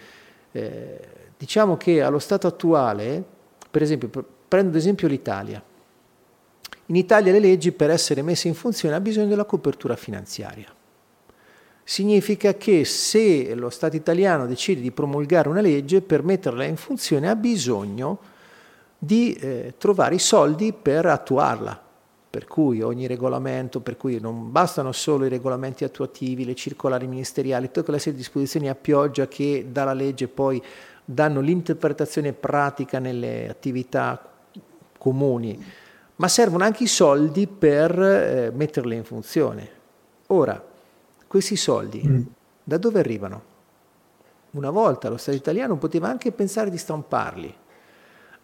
eh, diciamo che allo stato attuale, per esempio, prendo ad esempio l'Italia. In Italia le leggi per essere messe in funzione hanno bisogno della copertura finanziaria. Significa che se lo Stato italiano decide di promulgare una legge, per metterla in funzione ha bisogno di eh, trovare i soldi per attuarla. Per cui ogni regolamento, per cui non bastano solo i regolamenti attuativi, le circolari ministeriali, tutta quella serie di disposizioni a pioggia che dalla legge poi danno l'interpretazione pratica nelle attività comuni, ma servono anche i soldi per eh, metterle in funzione. Ora, questi soldi mm. da dove arrivano? Una volta lo Stato italiano poteva anche pensare di stamparli,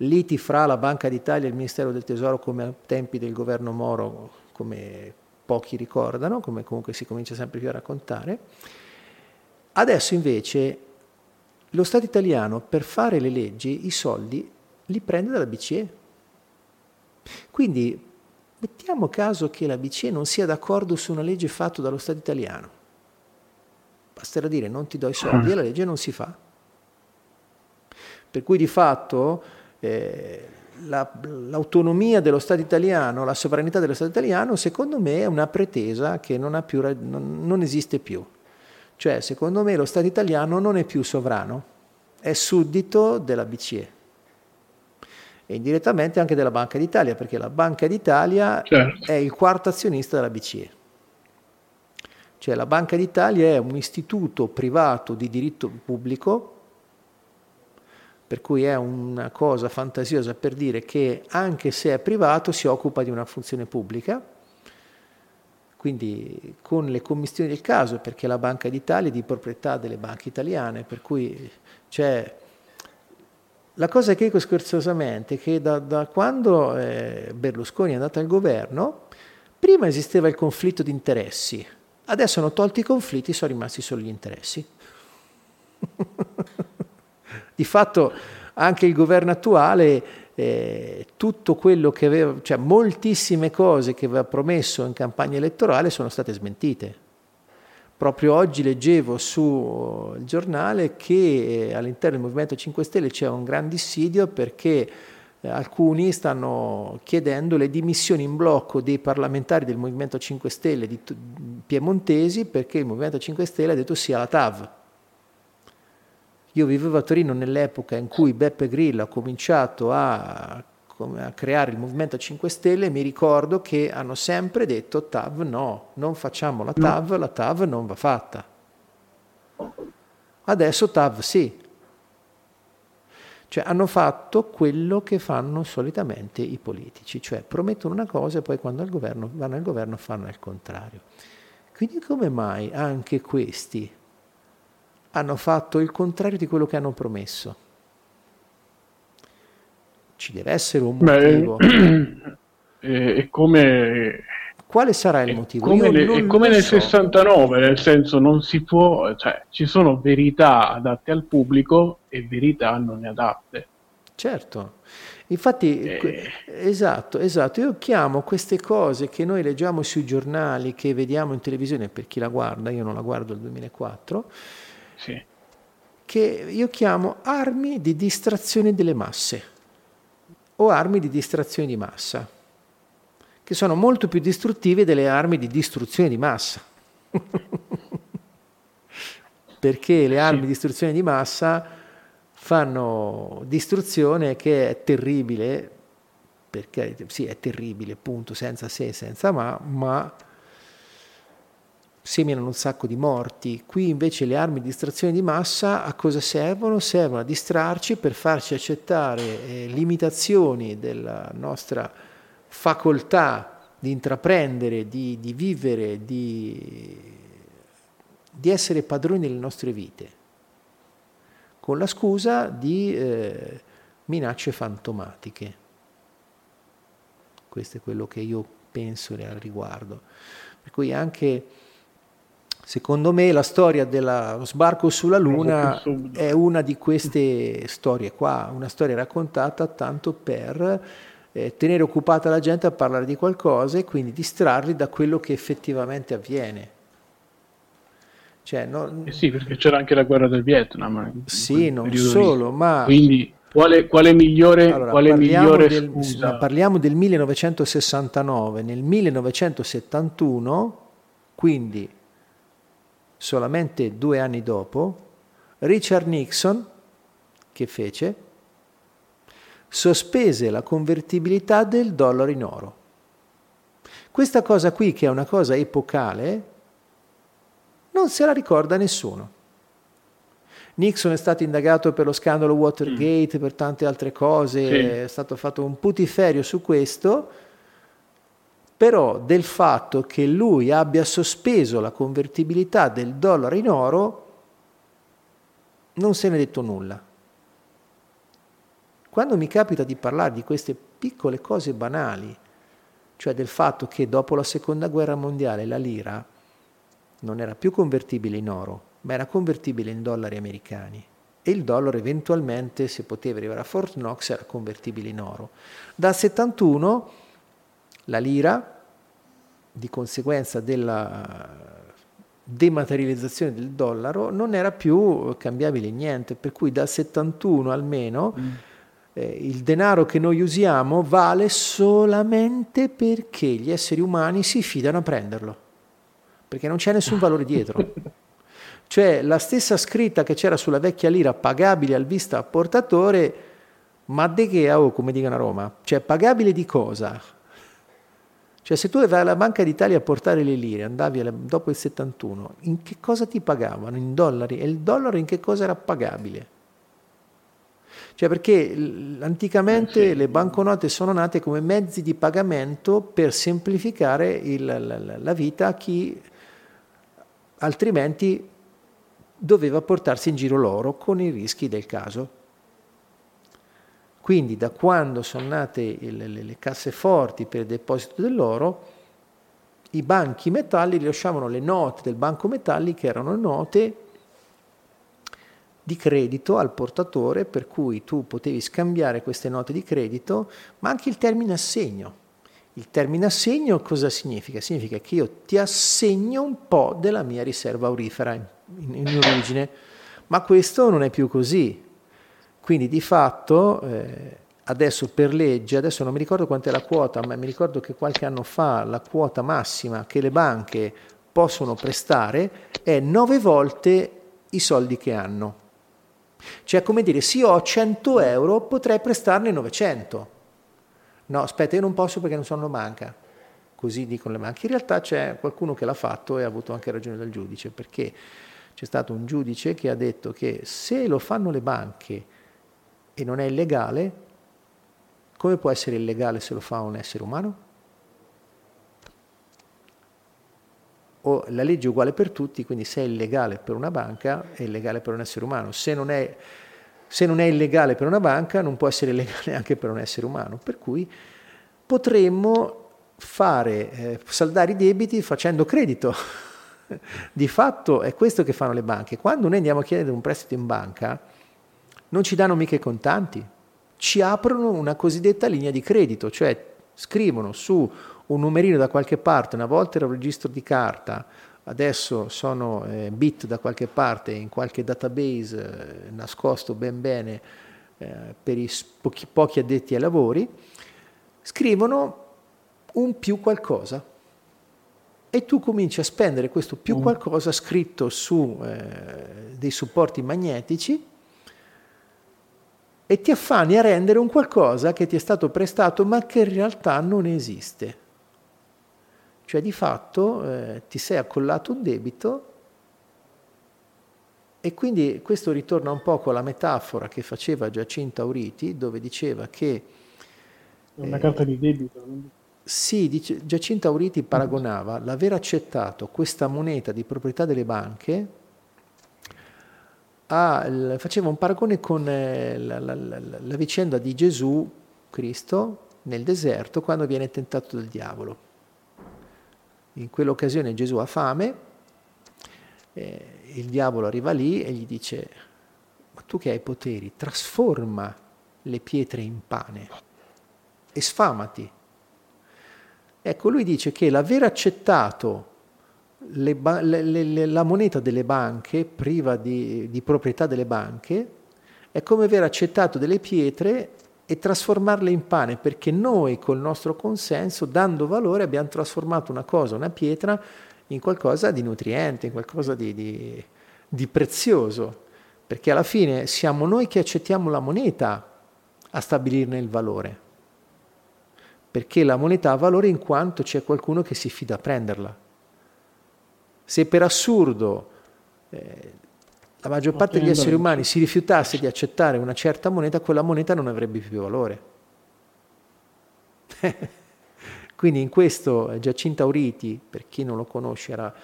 liti fra la Banca d'Italia e il Ministero del Tesoro come ai tempi del governo Moro, come pochi ricordano, come comunque si comincia sempre più a raccontare. Adesso invece lo Stato italiano per fare le leggi i soldi li prende dalla BCE. Quindi mettiamo caso che la BCE non sia d'accordo su una legge fatta dallo Stato italiano. Basterà dire non ti do i soldi e la legge non si fa. Per cui di fatto eh, la, l'autonomia dello Stato italiano, la sovranità dello Stato italiano, secondo me è una pretesa che non, più, non, non esiste più. Cioè, secondo me lo Stato italiano non è più sovrano, è suddito della BCE e indirettamente anche della Banca d'Italia, perché la Banca d'Italia certo. è il quarto azionista della BCE. Cioè la Banca d'Italia è un istituto privato di diritto pubblico per cui è una cosa fantasiosa per dire che anche se è privato si occupa di una funzione pubblica, quindi con le commissioni del caso, perché la Banca d'Italia è di proprietà delle banche italiane, per cui c'è... La cosa che dico scherzosamente è che da, da quando eh, Berlusconi è andato al governo, prima esisteva il conflitto di interessi, adesso hanno tolto i conflitti, sono rimasti solo gli interessi. Di fatto anche il governo attuale, eh, tutto quello che aveva, cioè moltissime cose che aveva promesso in campagna elettorale sono state smentite. Proprio oggi leggevo sul giornale che eh, all'interno del Movimento 5 Stelle c'è un gran dissidio perché eh, alcuni stanno chiedendo le dimissioni in blocco dei parlamentari del Movimento 5 Stelle piemontesi perché il Movimento 5 Stelle ha detto sì alla TAV io vivevo a Torino nell'epoca in cui Beppe Grillo ha cominciato a, a creare il Movimento 5 Stelle e mi ricordo che hanno sempre detto TAV no, non facciamo la TAV, la TAV non va fatta. Adesso TAV sì. Cioè hanno fatto quello che fanno solitamente i politici, cioè promettono una cosa e poi quando al governo, vanno al governo fanno il contrario. Quindi come mai anche questi hanno fatto il contrario di quello che hanno promesso. Ci deve essere un motivo. Beh, è come... Quale sarà il motivo? Come, è come nel so. 69, nel senso non si può, cioè ci sono verità adatte al pubblico e verità non adatte. Certo, infatti, eh. esatto, esatto, io chiamo queste cose che noi leggiamo sui giornali, che vediamo in televisione, per chi la guarda, io non la guardo dal 2004, sì. che io chiamo armi di distrazione delle masse o armi di distrazione di massa, che sono molto più distruttive delle armi di distruzione di massa. Perché le armi sì. di distruzione di massa fanno distruzione che è terribile, perché sì, è terribile, punto, senza se, senza ma, ma seminano un sacco di morti. Qui invece le armi di distrazione di massa a cosa servono? Servono a distrarci per farci accettare eh, limitazioni della nostra facoltà di intraprendere, di, di vivere, di, di, essere padroni delle nostre vite, con la scusa di eh, minacce fantomatiche. Questo è quello che io penso al riguardo. Per cui anche Secondo me la storia dello sbarco sulla Luna è una di queste storie qua, una storia raccontata tanto per eh, tenere occupata la gente a parlare di qualcosa e quindi distrarli da quello che effettivamente avviene. Cioè, no, eh sì, perché c'era anche la guerra del Vietnam. Sì, non solo, lì. ma... Quindi quale, quale migliore, allora, quale parliamo, migliore del, parliamo del 1969, nel 1971, quindi solamente due anni dopo, Richard Nixon, che fece? Sospese la convertibilità del dollaro in oro. Questa cosa qui, che è una cosa epocale, non se la ricorda nessuno. Nixon è stato indagato per lo scandalo Watergate, mm. per tante altre cose, sì. è stato fatto un putiferio su questo, però del fatto che lui abbia sospeso la convertibilità del dollaro in oro non se ne è detto nulla. Quando mi capita di parlare di queste piccole cose banali, cioè del fatto che dopo la seconda guerra mondiale la lira non era più convertibile in oro, ma era convertibile in dollari americani e il dollaro eventualmente, se poteva arrivare a Fort Knox, era convertibile in oro. Dal 71 la lira, di conseguenza della dematerializzazione del dollaro, non era più cambiabile niente, per cui dal 71 almeno mm. eh, il denaro che noi usiamo vale solamente perché gli esseri umani si fidano a prenderlo, perché non c'è nessun valore dietro. Cioè la stessa scritta che c'era sulla vecchia lira pagabile al vista portatore, ma de che, oh, come dicono a Roma, cioè pagabile di cosa? Cioè se tu vai alla Banca d'Italia a portare le lire, andavi alla, dopo il 71, in che cosa ti pagavano? In dollari? E il dollaro in che cosa era pagabile? Cioè perché anticamente sì. le banconote sono nate come mezzi di pagamento per semplificare il, la, la vita a chi altrimenti doveva portarsi in giro l'oro con i rischi del caso. Quindi da quando sono nate le, le, le casseforti per il deposito dell'oro, i banchi metalli lasciavano le note del banco metalli che erano note di credito al portatore per cui tu potevi scambiare queste note di credito, ma anche il termine assegno. Il termine assegno cosa significa? Significa che io ti assegno un po' della mia riserva aurifera in, in, in origine, ma questo non è più così. Quindi di fatto eh, adesso per legge, adesso non mi ricordo quant'è la quota, ma mi ricordo che qualche anno fa la quota massima che le banche possono prestare è nove volte i soldi che hanno. Cioè, come dire, se io ho 100 euro, potrei prestarne 900. No, aspetta, io non posso perché non sono banca. Così dicono le banche. In realtà c'è qualcuno che l'ha fatto e ha avuto anche ragione del giudice, perché c'è stato un giudice che ha detto che se lo fanno le banche e non è illegale, come può essere illegale se lo fa un essere umano? o la legge è uguale per tutti, quindi se è illegale per una banca è illegale per un essere umano. Se non è, se non è illegale per una banca non può essere illegale anche per un essere umano. Per cui potremmo fare, eh, saldare i debiti facendo credito. Di fatto è questo che fanno le banche. Quando noi andiamo a chiedere un prestito in banca, non ci danno mica i contanti, ci aprono una cosiddetta linea di credito, cioè scrivono su un numerino da qualche parte, una volta era un registro di carta, adesso sono eh, bit da qualche parte in qualche database eh, nascosto ben bene eh, per i pochi, pochi addetti ai lavori, scrivono un più qualcosa e tu cominci a spendere questo più mm. qualcosa scritto su eh, dei supporti magnetici e ti affani a rendere un qualcosa che ti è stato prestato ma che in realtà non esiste. Cioè di fatto eh, ti sei accollato un debito e quindi questo ritorna un po' con la metafora che faceva Giacinto Auriti, dove diceva che... Una eh, carta di debito. Sì, dice, Giacinto Auriti paragonava l'aver accettato questa moneta di proprietà delle banche, a, faceva un paragone con eh, la, la, la, la vicenda di Gesù Cristo nel deserto quando viene tentato dal diavolo. In quell'occasione Gesù ha fame, eh, il diavolo arriva lì e gli dice, ma tu che hai poteri, trasforma le pietre in pane e sfamati. Ecco, lui dice che l'aver accettato le, le, le, la moneta delle banche, priva di, di proprietà delle banche, è come aver accettato delle pietre e trasformarle in pane, perché noi col nostro consenso, dando valore, abbiamo trasformato una cosa, una pietra, in qualcosa di nutriente, in qualcosa di, di, di prezioso, perché alla fine siamo noi che accettiamo la moneta a stabilirne il valore, perché la moneta ha valore in quanto c'è qualcuno che si fida a prenderla. Se per assurdo eh, la maggior parte degli esseri umani si rifiutasse di accettare una certa moneta, quella moneta non avrebbe più valore. Quindi in questo Giacinto Auriti, per chi non lo conosce, era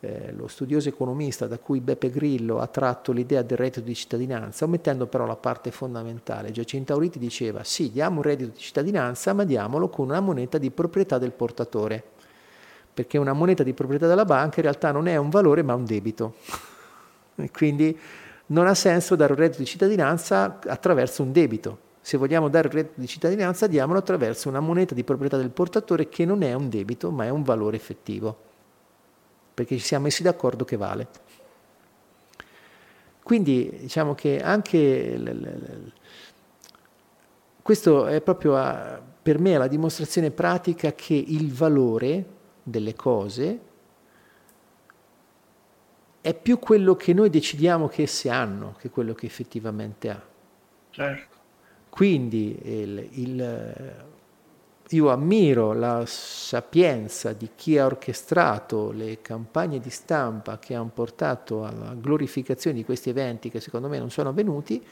eh, lo studioso economista da cui Beppe Grillo ha tratto l'idea del reddito di cittadinanza, omettendo però la parte fondamentale. Giacinto Auriti diceva sì, diamo un reddito di cittadinanza, ma diamolo con una moneta di proprietà del portatore, perché una moneta di proprietà della banca in realtà non è un valore ma un debito. Quindi non ha senso dare un reddito di cittadinanza attraverso un debito. Se vogliamo dare il reddito di cittadinanza, diamolo attraverso una moneta di proprietà del portatore che non è un debito, ma è un valore effettivo, perché ci siamo messi d'accordo che vale. Quindi diciamo che anche questo è proprio a, per me la dimostrazione pratica che il valore delle cose è più quello che noi decidiamo che esse hanno che quello che effettivamente ha. Certo. Quindi il, il, io ammiro la sapienza di chi ha orchestrato le campagne di stampa che hanno portato alla glorificazione di questi eventi che secondo me non sono avvenuti,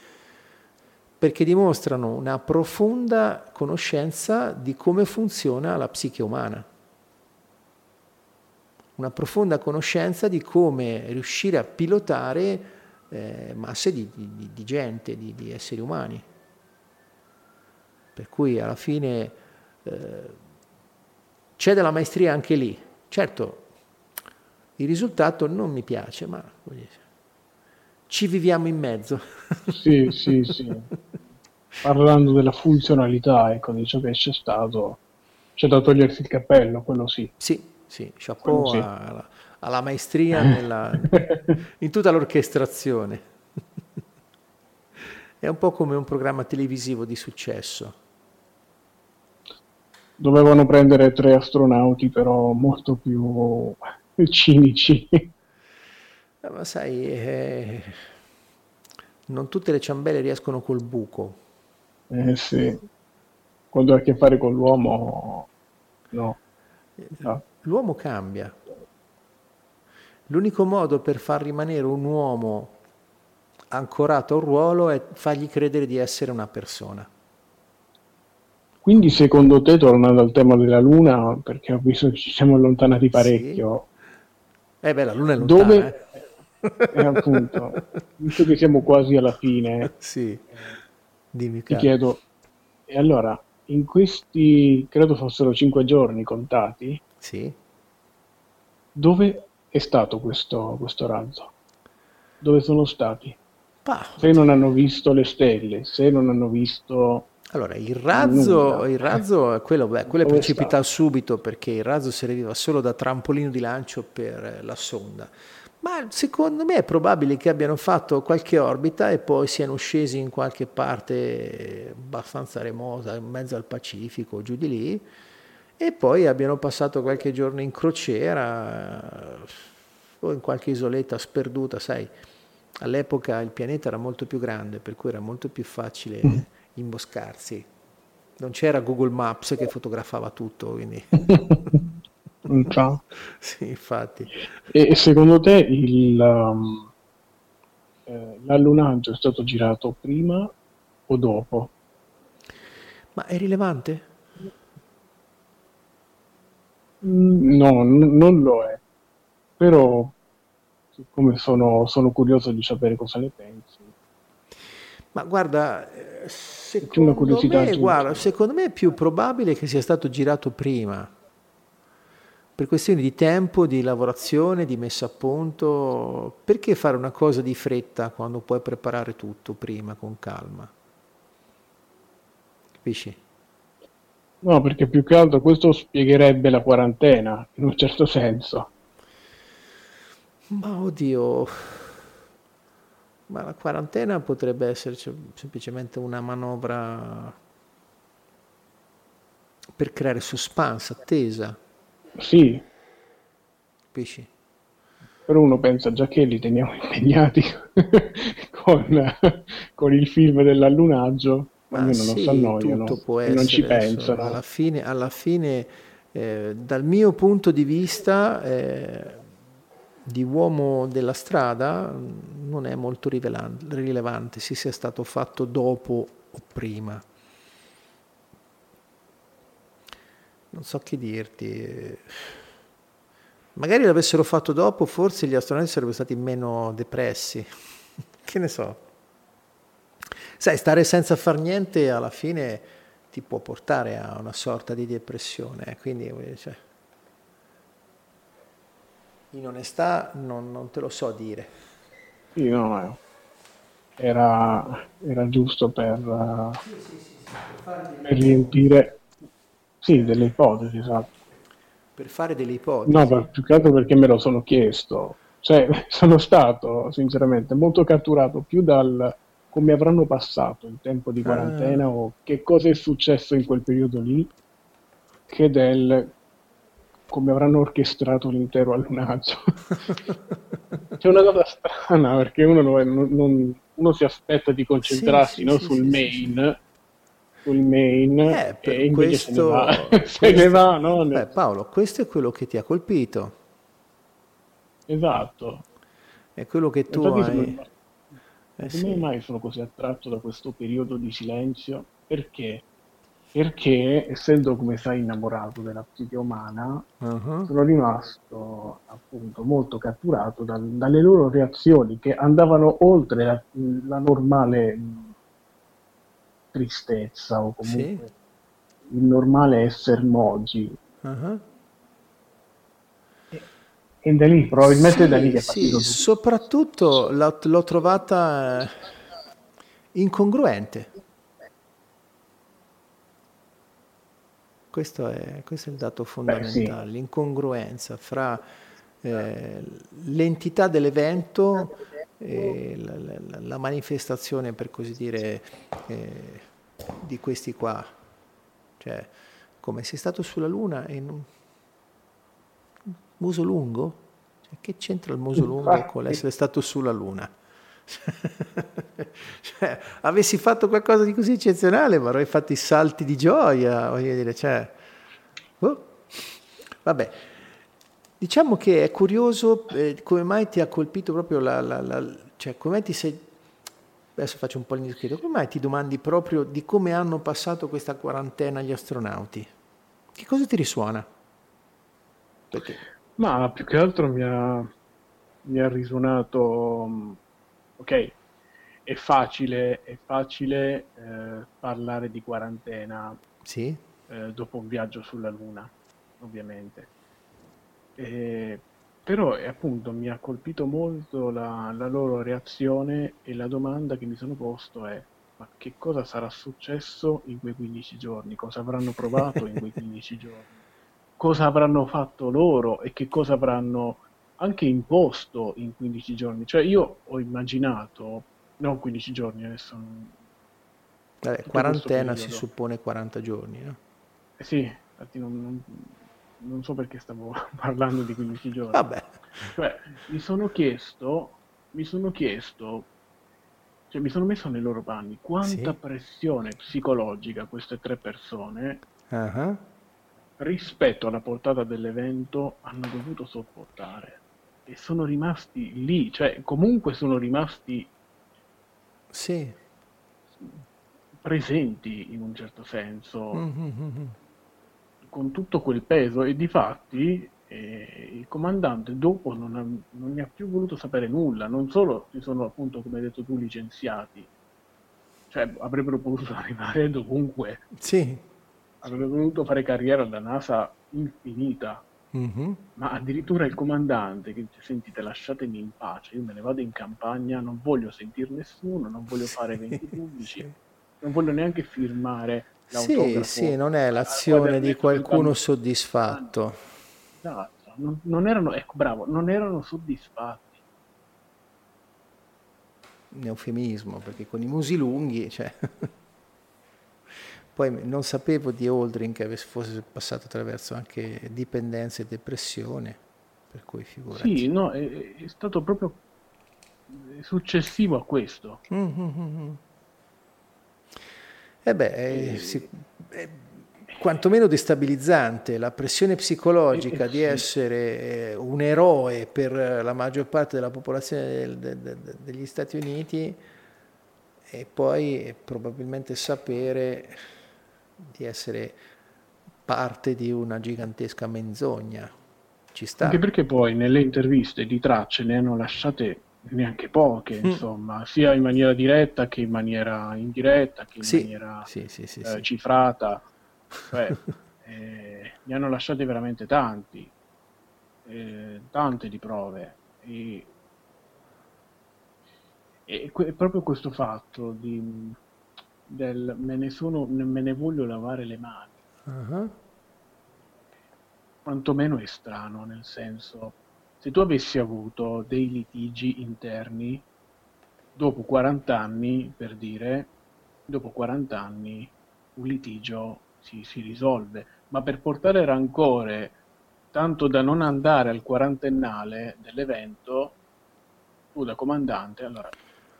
perché dimostrano una profonda conoscenza di come funziona la psiche umana, una profonda conoscenza di come riuscire a pilotare eh, masse di, di, di gente, di, di, esseri umani. Per cui alla fine eh, c'è della maestria anche lì. Certo, il risultato non mi piace, ma ci viviamo in mezzo. Sì, sì, sì. Parlando della funzionalità, ecco, di ciò che c'è stato, c'è da togliersi il cappello, quello sì. Sì, sì, chapeau sì. Alla, alla, maestria nella, in tutta l'orchestrazione. È un po' come un programma televisivo di successo. Dovevano prendere tre astronauti, però molto più cinici. Eh, ma sai, eh, non tutte le ciambelle riescono col buco. Eh sì, quando ha a che fare con l'uomo, no. no. L'uomo cambia. L'unico modo per far rimanere un uomo ancorato a un ruolo è fargli credere di essere una persona. Quindi secondo te, tornando al tema della Luna, perché ho visto che ci siamo allontanati parecchio, sì. eh beh, la Luna è lontana, dove, eh eh, appunto, visto che siamo quasi alla fine, sì. Dimmi, ti chiedo, e allora, in questi, credo fossero cinque giorni contati, sì. dove è stato questo, questo razzo? Dove sono stati? Ah, se non hanno visto le stelle, se non hanno visto... Allora, il razzo, il razzo quello, beh, quello è precipitato subito perché il razzo serviva solo da trampolino di lancio per la sonda. Ma secondo me è probabile che abbiano fatto qualche orbita e poi siano scesi in qualche parte abbastanza remota, in mezzo al Pacifico, giù di lì, e poi abbiano passato qualche giorno in crociera o in qualche isoletta sperduta, sai. All'epoca il pianeta era molto più grande, per cui era molto più facile mm. imboscarsi. Non c'era Google Maps che fotografava tutto, quindi... Ciao. sì, infatti. E secondo te il, um, eh, l'allunaggio è stato girato prima o dopo? Ma è rilevante? Mm, no, n- non lo è. Però, siccome sono, sono curioso di sapere cosa ne pensi. Ma guarda, eh, secondo me, guarda, secondo me è più probabile che sia stato girato prima per questioni di tempo, di lavorazione, di messa a punto, perché fare una cosa di fretta quando puoi preparare tutto prima con calma? Capisci? No, perché più che altro questo spiegherebbe la quarantena, in un certo senso. Ma oddio, ma la quarantena potrebbe essere semplicemente una manovra per creare suspense, attesa. Sì. Pesci. Però uno pensa già che li teniamo impegnati con, con, il film dell'allunaggio, Ma almeno sì, non si annoiano e non ci pensano. Alla fine, alla fine eh, dal mio punto di vista eh, di uomo della strada non è molto rilevante se sia stato fatto dopo o prima. non so che dirti. Magari l'avessero fatto dopo, forse gli astronauti sarebbero stati meno depressi. che ne so. Sai, stare senza far niente alla fine ti può portare a una sorta di depressione. Eh, quindi, cioè, in onestà non, non, te lo so dire. Sì, no, no. Era, era giusto per, sì, sì, sì, per, per riempire sì, delle ipotesi, esatto. Per fare delle ipotesi? No, per, più che altro perché me lo sono chiesto. Cioè, sono stato, sinceramente, molto catturato più dal come avranno passato il tempo di quarantena ah. o che cosa è successo in quel periodo lì, che del come avranno orchestrato l'intero allunaggio. C'è una cosa strana perché uno, non, non, uno si aspetta di concentrarsi sì, sì, no, sì, sul main sul main eh, e questo, se ne va, questo, ne va no? Beh, Paolo, questo è quello che ti ha colpito. Esatto. È quello che tu hai, Eh, Come sì. mai sono così attratto da questo periodo di silenzio? Perché? Perché, essendo come sai innamorato della psiche umana, uh-huh. sono rimasto appunto molto catturato da, dalle loro reazioni che andavano oltre la, la normale tristezza o comunque sì. il normale essere moji. Uh-huh. E, da lì, probabilmente sì, da lì è partito. Sì, soprattutto l'ho, l'ho trovata incongruente. Questo è, questo è, il dato fondamentale, Beh, sì. l'incongruenza fra eh, l'entità dell'evento e la, la, la, manifestazione, per così dire, eh, di questi qua. Cioè, come sei stato sulla Luna in un muso lungo? Cioè, che c'entra il muso lungo con l'essere stato sulla Luna? cioè, avessi fatto qualcosa di così eccezionale, ma avrei fatto i salti di gioia, voglio dire, cioè, oh. vabbè. Diciamo che è curioso eh, come mai ti ha colpito proprio la, la, la, cioè come mai ti sei, adesso faccio un po' l'indiscreto, come mai ti domandi proprio di come hanno passato questa quarantena gli astronauti? Che cosa ti risuona? Perché? Ma più che altro mi ha, mi ha risuonato, mm, ok, è facile, è facile eh, parlare di quarantena sì? eh, dopo un viaggio sulla Luna, ovviamente. E, però eh, appunto mi ha colpito molto la, la loro reazione e la domanda che mi sono posto è ma che cosa sarà successo in quei 15 giorni? Cosa avranno provato in quei 15 giorni? Cosa avranno fatto loro e che cosa avranno anche imposto in 15 giorni? Cioè io ho immaginato, non 15 giorni adesso... Vabbè, quarantena si suppone 40 giorni, no? Eh sì, infatti non, non, non so perché stavo parlando di 15 giorni. Vabbè. Cioè, mi sono chiesto, mi sono chiesto, cioè mi sono messo nei loro panni, quanta sì. pressione psicologica queste tre persone uh-huh. Rispetto alla portata dell'evento hanno dovuto sopportare. E sono rimasti lì, cioè comunque sono rimasti sì. presenti in un certo senso. Mm-hmm con tutto quel peso e di fatti eh, il comandante dopo non, ha, non, ne ha più voluto sapere nulla, non solo si sono appunto, come hai detto tu, licenziati, cioè avrebbero potuto arrivare dovunque, sì. Avrebbero voluto fare carriera da NASA infinita, mm-hmm. ma addirittura il comandante che dice sentite lasciatemi in pace, io me ne vado in campagna, non voglio sentire nessuno, non voglio fare eventi pubblici, sì. non voglio neanche firmare sì, sì, non è l'azione di qualcuno soddisfatto. Esatto, non, non erano, ecco, bravo, non erano soddisfatti. Un eufemismo, perché con i musi lunghi, cioè... Poi non sapevo di Aldrin che fosse passato attraverso anche dipendenza e depressione, per cui figurati. Sì, no, è, è stato proprio successivo a questo. Mm-hmm. Eh beh, è, sì, è quantomeno destabilizzante la pressione psicologica di essere eh, un eroe per la maggior parte della popolazione del, de, de, degli Stati Uniti e poi probabilmente sapere di essere parte di una gigantesca menzogna. Ci sta. Anche perché poi nelle interviste di tracce ne hanno lasciate neanche poche, mm. insomma, sia in maniera diretta che in maniera indiretta, che in sì, maniera sì, sì, eh, cifrata. Cioè, eh, ne hanno lasciate veramente tanti, eh, tante di prove. E, e que- proprio questo fatto di, del me ne, sono, me ne voglio lavare le mani, uh-huh. quantomeno è strano, nel senso se tu avessi avuto dei litigi interni dopo 40 anni, per dire, dopo 40 anni un litigio si, si risolve, ma per portare rancore tanto da non andare al quarantennale dell'evento, tu da comandante, allora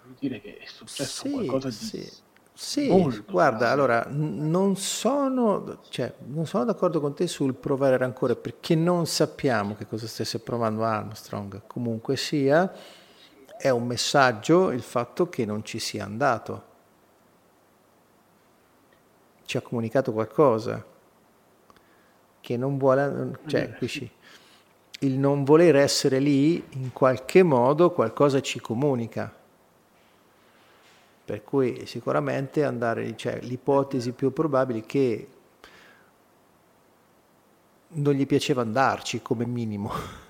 vuol dire che è successo sì, qualcosa di sì. Sì, guarda, allora non sono, cioè, non sono, d'accordo con te sul provare rancore perché non sappiamo che cosa stesse provando Armstrong. Comunque sia, è un messaggio il fatto che non ci sia andato. Ci ha comunicato qualcosa che non vuole, cioè, capisci? il non voler essere lì in qualche modo qualcosa ci comunica. Per cui sicuramente andare, cioè, l'ipotesi più probabile è che non gli piaceva andarci come minimo.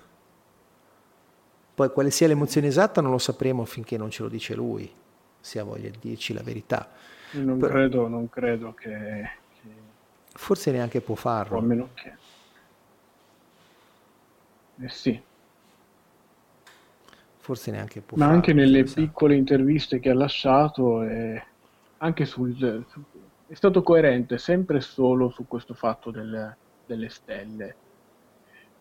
Poi quale sia l'emozione esatta non lo sapremo finché non ce lo dice lui, se ha voglia di dirci la verità. Non, Però, credo, non credo che, che, Forse neanche può farlo. a meno che... Eh sì. Forse neanche può Ma. Ma anche nelle piccole interviste che ha lasciato, è, anche sul, è stato coerente sempre solo su questo fatto del, delle stelle,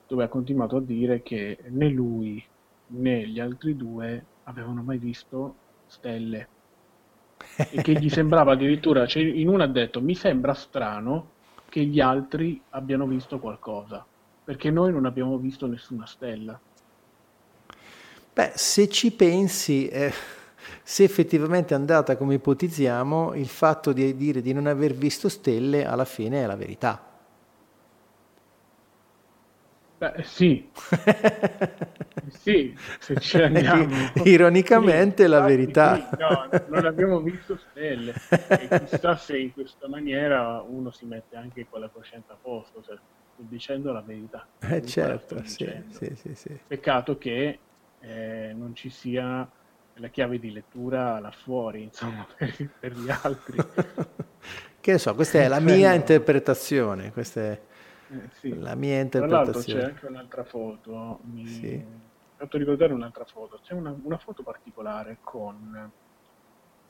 dove ha continuato a dire che né lui né gli altri due avevano mai visto stelle e che gli sembrava addirittura, cioè in una ha detto mi sembra strano che gli altri abbiano visto qualcosa, perché noi non abbiamo visto nessuna stella. Beh, se ci pensi, eh, se effettivamente è andata come ipotizziamo, il fatto di dire di non aver visto stelle alla fine è la verità. Beh, sì. sì, se ci andiamo. Ironicamente sì, la verità. Sì, no, non abbiamo visto stelle. E chissà se in questa maniera uno si mette anche con la coscienza a posto, cioè, sto dicendo la verità. Eh certo, sì, sì, sì, Peccato che eh, non ci sia la chiave di lettura là fuori, insomma, per, per gli altri. che ne so, questa è la mia interpretazione, questa è eh, sì. la mia interpretazione. Tra l'altro c'è anche un'altra foto, mi sì. ho fatto ricordare un'altra foto, c'è una, una foto particolare con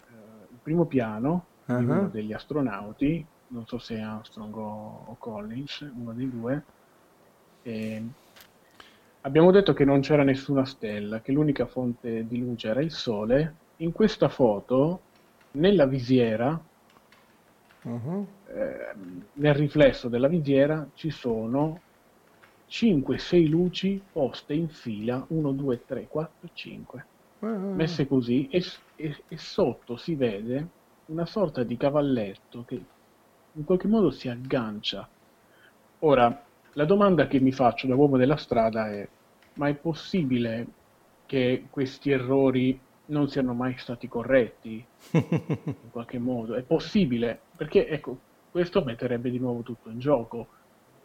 eh, il primo piano uh-huh. di uno degli astronauti, non so se è Armstrong o, o Collins, uno dei due, e abbiamo detto che non c'era nessuna stella, che l'unica fonte di luce era il Sole. In questa foto, nella visiera, uh-huh. eh, nel riflesso della visiera ci sono 5-6 luci poste in fila 1, 2, 3, 4, 5 uh-huh. messe così e, e, e, sotto si vede una sorta di cavalletto che in qualche modo si aggancia ora la domanda che mi faccio da uomo della strada è ma è possibile che questi errori non siano mai stati corretti in qualche modo. È possibile, perché ecco, questo metterebbe di nuovo tutto in gioco.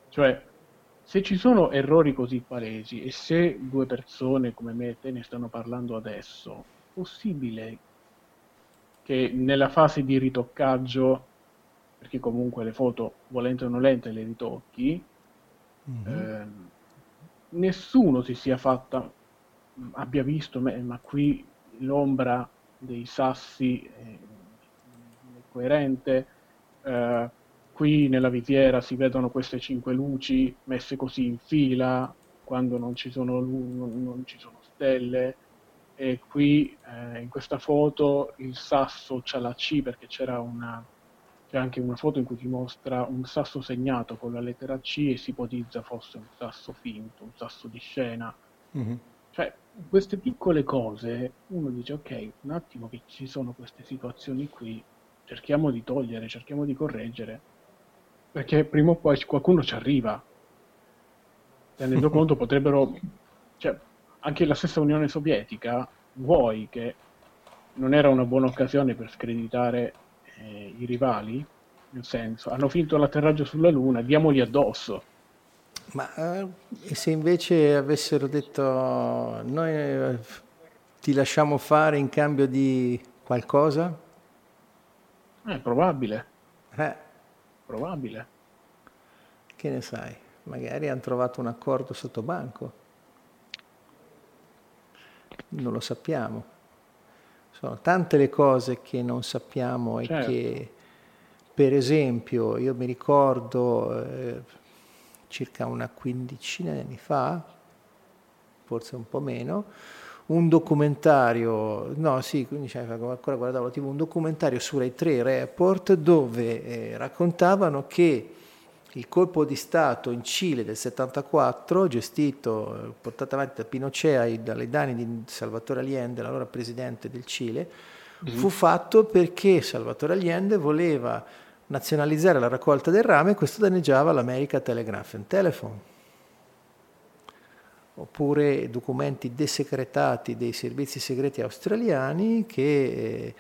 Cioè, se ci sono errori così palesi e se due persone come me e te ne stanno parlando adesso, è possibile che nella fase di ritoccaggio, perché comunque le foto, volente o nolente, le ritocchi, mm-hmm. eh, nessuno si sia fatta, abbia visto, ma qui l'ombra dei sassi è coerente, eh, qui nella visiera si vedono queste cinque luci messe così in fila quando non ci sono, non, non ci sono stelle e qui eh, in questa foto il sasso c'ha la C perché c'era una c'è anche una foto in cui ti mostra un sasso segnato con la lettera C e si ipotizza fosse un sasso finto, un sasso di scena. Mm-hmm. Cioè, queste piccole cose, uno dice ok, un attimo che ci sono queste situazioni qui, cerchiamo di togliere, cerchiamo di correggere, perché prima o poi qualcuno ci arriva. Tenendo conto potrebbero, cioè, anche la stessa Unione Sovietica, vuoi che non era una buona occasione per screditare eh, i rivali? Nel senso, hanno finto l'atterraggio sulla Luna, diamogli addosso. Ma eh, se invece avessero detto noi eh, ti lasciamo fare in cambio di qualcosa? È probabile. Eh. Probabile. Che ne sai? Magari hanno trovato un accordo sotto banco. Non lo sappiamo. Sono tante le cose che non sappiamo certo. e che, per esempio, io mi ricordo eh, circa una quindicina di anni fa, forse un po' meno, un documentario, no sì, quindi ancora guardavo la tv, un documentario su Rai 3 Report dove eh, raccontavano che il colpo di Stato in Cile del 74, gestito, eh, portato avanti da Pinochet dalle danni di Salvatore Allende, l'allora presidente del Cile, mm-hmm. fu fatto perché Salvatore Allende voleva nazionalizzare la raccolta del rame e questo danneggiava l'America Telegraph and Telephone. Oppure documenti desecretati dei servizi segreti australiani che... Eh,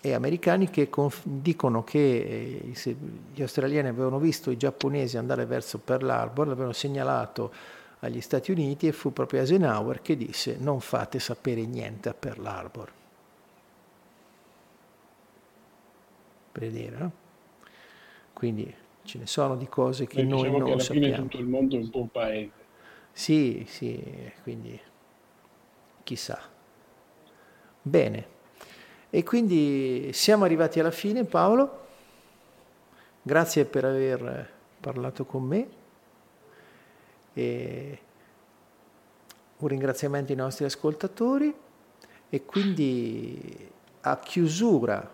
e americani che conf- dicono che eh, gli australiani avevano visto i giapponesi andare verso Pearl Harbor, l'avevano segnalato agli Stati Uniti e fu proprio Eisenhower che disse non fate sapere niente a Pearl Harbor. Per dire, no? Quindi ce ne sono di cose che Beh, noi diciamo non che alla sappiamo. Fine tutto il mondo è un po' un paese. Sì, sì, quindi chissà. Bene. E quindi siamo arrivati alla fine, Paolo. Grazie per aver parlato con me. E un ringraziamento ai nostri ascoltatori e quindi a chiusura,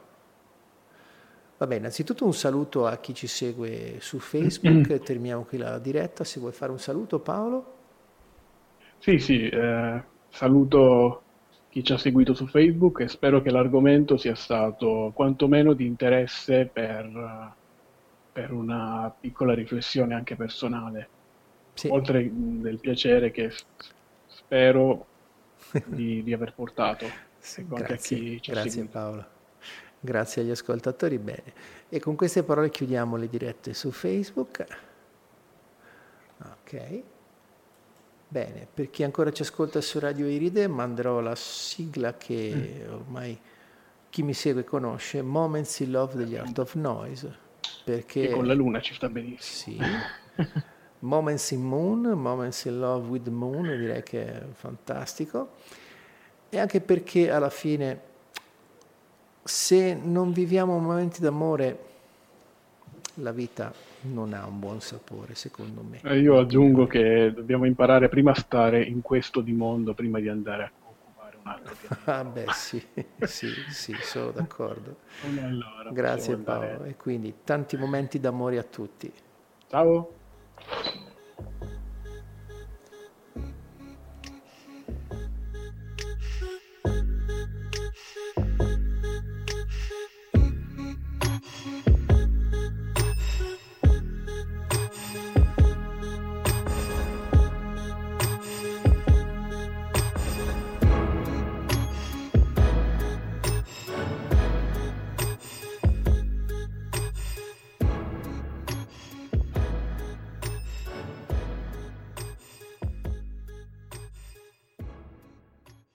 vabbè, innanzitutto un saluto a chi ci segue su Facebook, terminiamo qui la diretta, se vuoi fare un saluto Paolo. Sì, sì, eh, saluto chi ci ha seguito su Facebook e spero che l'argomento sia stato quantomeno di interesse per, per una piccola riflessione anche personale, sì. oltre del piacere che spero di, di aver portato. Grazie, grazie Paolo. Grazie agli ascoltatori. Bene. E con queste parole chiudiamo le dirette su Facebook. Ok. Bene, per chi ancora ci ascolta su Radio Iride manderò la sigla che mm. ormai chi mi segue conosce, Moments in Love degli Art of Noise. Perché, e con la luna ci sta benissimo. Sì. Moments in Moon, Moments in Love with Moon, direi che è fantastico. E anche perché alla fine, se non viviamo momenti d'amore, la vita non ha un buon sapore, secondo me. Eh, io aggiungo che dobbiamo imparare prima a stare in questo di mondo prima di andare a occupare un altro pianeta. ah, beh, sì, sì, sì, sono d'accordo. Allora, Grazie Paolo. E quindi tanti momenti d'amore a tutti. Ciao.